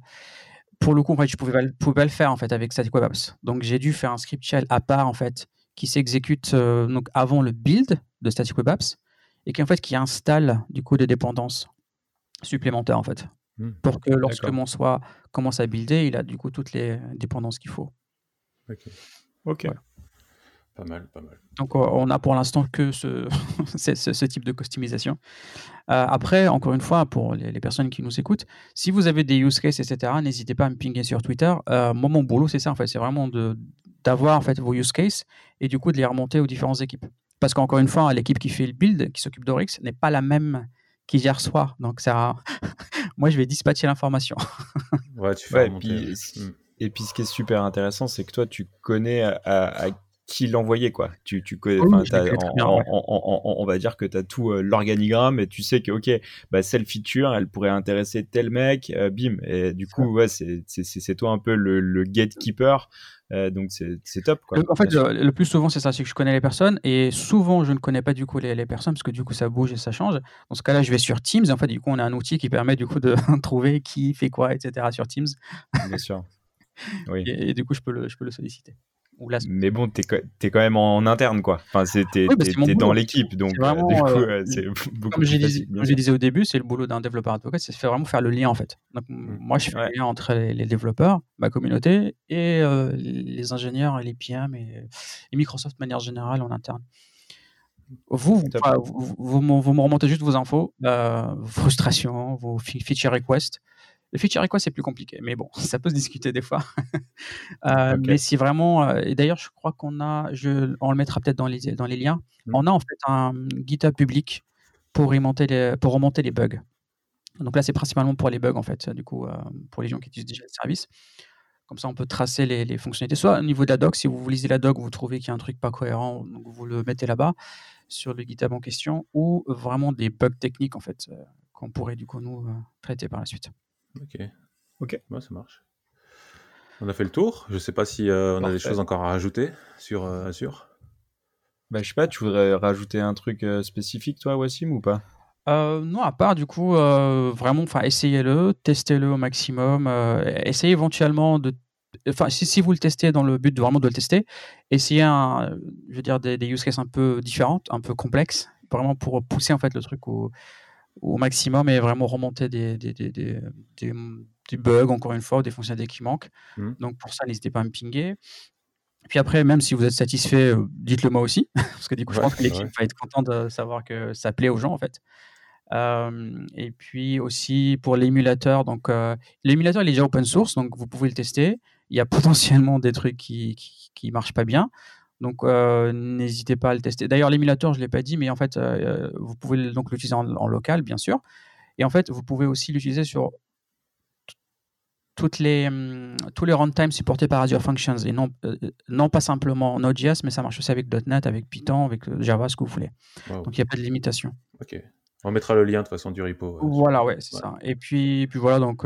Pour le coup, en fait, je pouvais pas, pouvais pas le faire en fait avec Static Web Apps. Donc j'ai dû faire un script shell à part en fait qui s'exécute donc avant le build de Static Web Apps et qui en fait qui installe du coup des dépendances supplémentaires en fait mmh. pour que lorsque mon soi commence à builder, il a du coup toutes les dépendances qu'il faut.
Ok. Ok. Pas mal, pas mal.
Donc, on a pour l'instant que ce, ce, type de customisation. Euh, après, encore une fois, pour les, personnes qui nous écoutent, si vous avez des use cases, etc., n'hésitez pas à me pinguer sur Twitter. Euh, moi, mon boulot, c'est ça, en fait. C'est vraiment d'avoir en fait, vos use cases et du coup de les remonter aux différentes équipes. Parce qu'encore une fois, l'équipe qui fait le build, qui s'occupe d'Orix, n'est pas la même qu'hier soir. Donc, ça, moi, je vais dispatcher l'information.
ouais, tu fais
et, puis, et puis, ce qui est super intéressant, c'est que toi, tu connais à, à qui l'envoyait quoi. Tu, tu connais, on, va dire que tu as tout euh, l'organigramme et tu sais que ok, bah, cette feature, elle pourrait intéresser tel mec, euh, bim. Et du coup, ouais, c'est toi un peu le, gatekeeper. Euh, donc c'est top quoi.
En fait, le, plus souvent c'est ça, c'est que je connais les personnes et souvent je ne connais pas du coup les, les, personnes parce que du coup ça bouge et ça change. Dans ce cas-là, je vais sur Teams. En fait, du coup, on a un outil qui permet du coup de trouver qui fait quoi, etc. sur Teams.
Bien sûr. Oui.
Et, et, du coup, je peux le, je peux le solliciter.
Mais bon, t'es es quand même en interne, quoi. Enfin, t'es bah, dans l'équipe, donc euh, du coup, euh, c'est beaucoup
Comme je, disais au début, c'est le boulot d'un développeur advocate, c'est vraiment faire le lien, en fait. Donc, mmh. moi, je fais le lien entre les, développeurs, ma communauté, et euh, les ingénieurs, et les PM, et, Microsoft de manière générale en interne. Vous, vous, vous, me remontez juste vos infos, vos frustrations, vos feature requests. Le feature quoi c'est plus compliqué, mais bon, ça peut se discuter des fois. euh, Mais si vraiment, euh, et d'ailleurs, je crois qu'on a, je, on le mettra peut-être dans les, dans les liens, mmh. on a en fait un GitHub public pour remonter les, pour remonter les bugs. Donc là, c'est principalement pour les bugs, en fait, du coup, euh, pour les gens qui utilisent déjà le service. Comme ça, on peut tracer les, les, fonctionnalités. Soit au niveau de la doc, si vous lisez la doc, vous trouvez qu'il y a un truc pas cohérent, donc vous le mettez là-bas, sur le GitHub en question, ou vraiment des bugs techniques, en fait, qu'on pourrait, du coup, nous, traiter par la suite.
Ok. Ok. Moi, ça marche. On a fait le tour. Je sais pas si euh, on a des choses encore à rajouter sur euh, Azure.
Bah, je sais pas, tu voudrais rajouter un truc euh, spécifique, toi, Wassim, ou pas?
Non, à part, du coup, vraiment, enfin, essayez-le, testez-le au maximum. essayez éventuellement de. Enfin, si, si, vous le testez dans le but de vraiment de le tester, essayez un, je veux dire, des, des use cases un peu différentes, un peu complexes, vraiment pour pousser en fait le truc au, au maximum et vraiment remonter des, des, des, des, bugs, encore une fois, ou des fonctionnalités qui manquent. Mmh. Donc pour ça, n'hésitez pas à me pinguer. Puis après, même si vous êtes satisfait, euh, dites-le moi aussi, parce que du coup, je pense que l'équipe va être contente de savoir que ça plaît aux gens, en fait. Euh, et puis aussi pour l'émulateur, donc euh, l'émulateur il est déjà open source, donc vous pouvez le tester. Il y a potentiellement des trucs qui, qui, qui marchent pas bien. Donc, euh, n'hésitez pas à le tester. D'ailleurs, l'émulateur, je ne l'ai pas dit, mais en fait, euh, vous pouvez donc l'utiliser en, local, bien sûr. Et en fait, vous pouvez aussi l'utiliser sur toutes les, hum, tous les runtimes supportés par Azure Functions et non, euh, non pas simplement Node.js, mais ça marche aussi avec .NET, avec Python, avec Java, ce que vous voulez. Donc il n'y a pas de limitation.
Ok. On mettra le lien de toute façon du repo.
voilà, ouais, c'est ça. Et puis, puis voilà, donc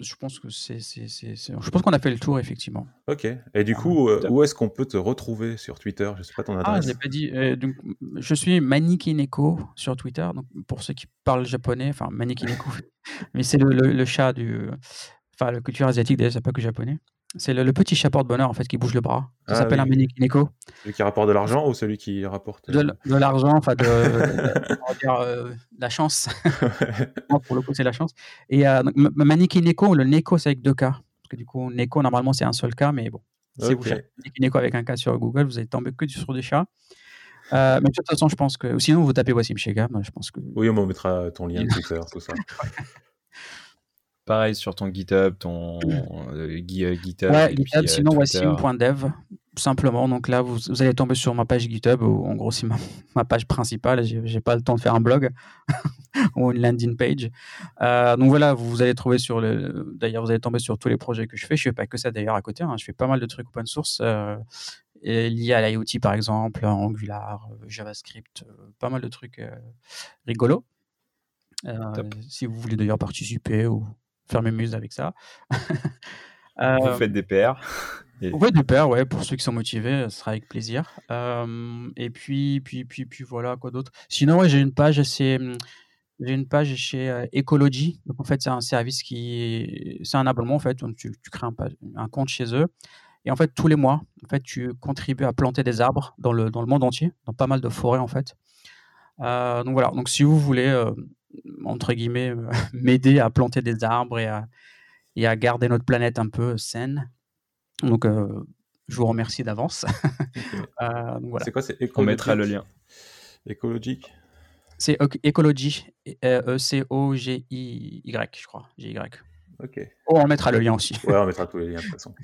je pense que c'est, je pense qu'on a fait le tour effectivement.
Ok. Et du ah, coup, euh, où est-ce qu'on peut te retrouver sur Twitter? Je sais pas ton adresse.
Ah, je l'ai pas dit. Euh, donc, je suis Manikineko sur Twitter. Donc, pour ceux qui parlent japonais, enfin Manikineko, mais c'est le, le, chat du, enfin la culture asiatique d'ailleurs, c'est pas que japonais. C'est le, petit chapeau de bonheur en fait qui bouge le bras. Ça ah s'appelle un Manikineko.
Celui qui rapporte de l'argent ou celui qui rapporte
de, de l'argent, enfin de, euh, la chance. pour le coup, c'est la chance. Et euh, Manikineko, le Neko, c'est avec deux K. Parce que du coup, Neko, normalement, c'est un seul K, mais bon. Si vous cherchez Manikineko avec un K sur Google, vous allez tomber que sur des chats. Euh, mais de toute façon, je pense que. Sinon, vous tapez Wassim Shegam, je pense que.
Oui, on mettra ton lien de Twitter, tout ça.
Pareil sur ton GitHub, ton euh,
GitHub. Ouais, GitHub, sinon wassim.dev. simplement. Donc là, vous, allez tomber sur ma page GitHub, où en gros, c'est ma, page principale. J'ai pas le temps de faire un blog ou une landing page. Euh, donc voilà, vous, allez trouver sur le. D'ailleurs, vous allez tomber sur tous les projets que je fais. Je fais pas que ça d'ailleurs à côté. Hein. Je fais pas mal de trucs open source euh, liés à l'IoT par exemple, Angular, JavaScript, pas mal de trucs rigolos. si vous voulez d'ailleurs participer ou faire mes muses avec ça.
vous faites des PR
Ouais, des paires, ouais, pour ceux qui sont motivés, ce sera avec plaisir. et puis, puis, puis, puis voilà, quoi d'autre. Sinon, ouais, j'ai une page, c'est, mmh, j'ai une page chez Ecology. Donc, en fait, c'est un service qui, c'est un abonnement, en fait. Donc, tu, tu crées un, un, compte chez eux. Et en fait, tous les mois, en fait, tu contribues à planter des arbres dans le, dans le monde entier, dans pas mal de forêts, en fait. donc voilà. Donc, si vous voulez, entre guillemets, m'aider à planter des arbres et à, et à garder notre planète un peu saine, donc, euh, je vous remercie d'avance.
Euh, c'est quoi
On mettra le lien.
Écologique
C'est Ecology, E-C-O-G-I-Y, je crois. G-Y.
Ok.
Oh, on mettra le lien aussi.
ouais, on mettra tous les liens de toute façon.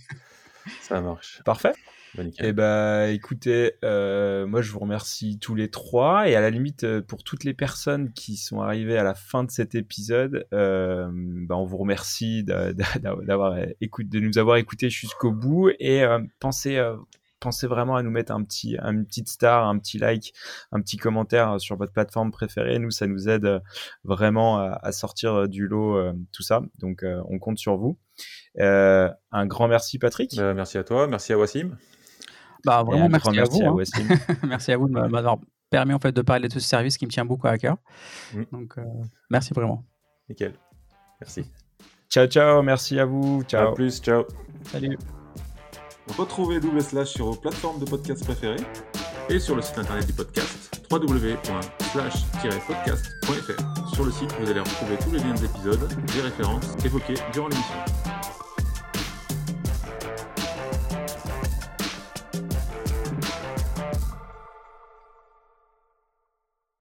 Ça marche.
Parfait. Et eh bah, écoutez, euh, moi je vous remercie tous les trois et à la limite euh, pour toutes les personnes qui sont arrivées à la fin de cet épisode, euh, bah, on vous remercie d'avoir écouté, de nous avoir écoutés jusqu'au bout et pensez pensez vraiment à nous mettre un petit, une petite star, un petit like, un petit commentaire sur votre plateforme préférée. Nous, ça nous aide vraiment à, sortir du lot tout ça. Donc, on compte sur vous. un grand merci, Patrick.
Bah, merci à toi. Merci à Wassim.
Bah, vraiment, merci, à vous. Hein. merci à vous de m'avoir permis en fait, de parler de ce service qui me tient beaucoup à cœur. Mm. Donc, euh, merci vraiment.
Nickel. Merci.
Ciao, ciao. Merci à vous. Ciao.
À plus. Ciao.
Salut.
Retrouvez Double Slash sur vos plateformes de podcast préférées et sur le site internet du podcast www.slash-podcast.fr. Sur le site, vous allez retrouver tous les liens des épisodes, des références évoquées durant l'émission.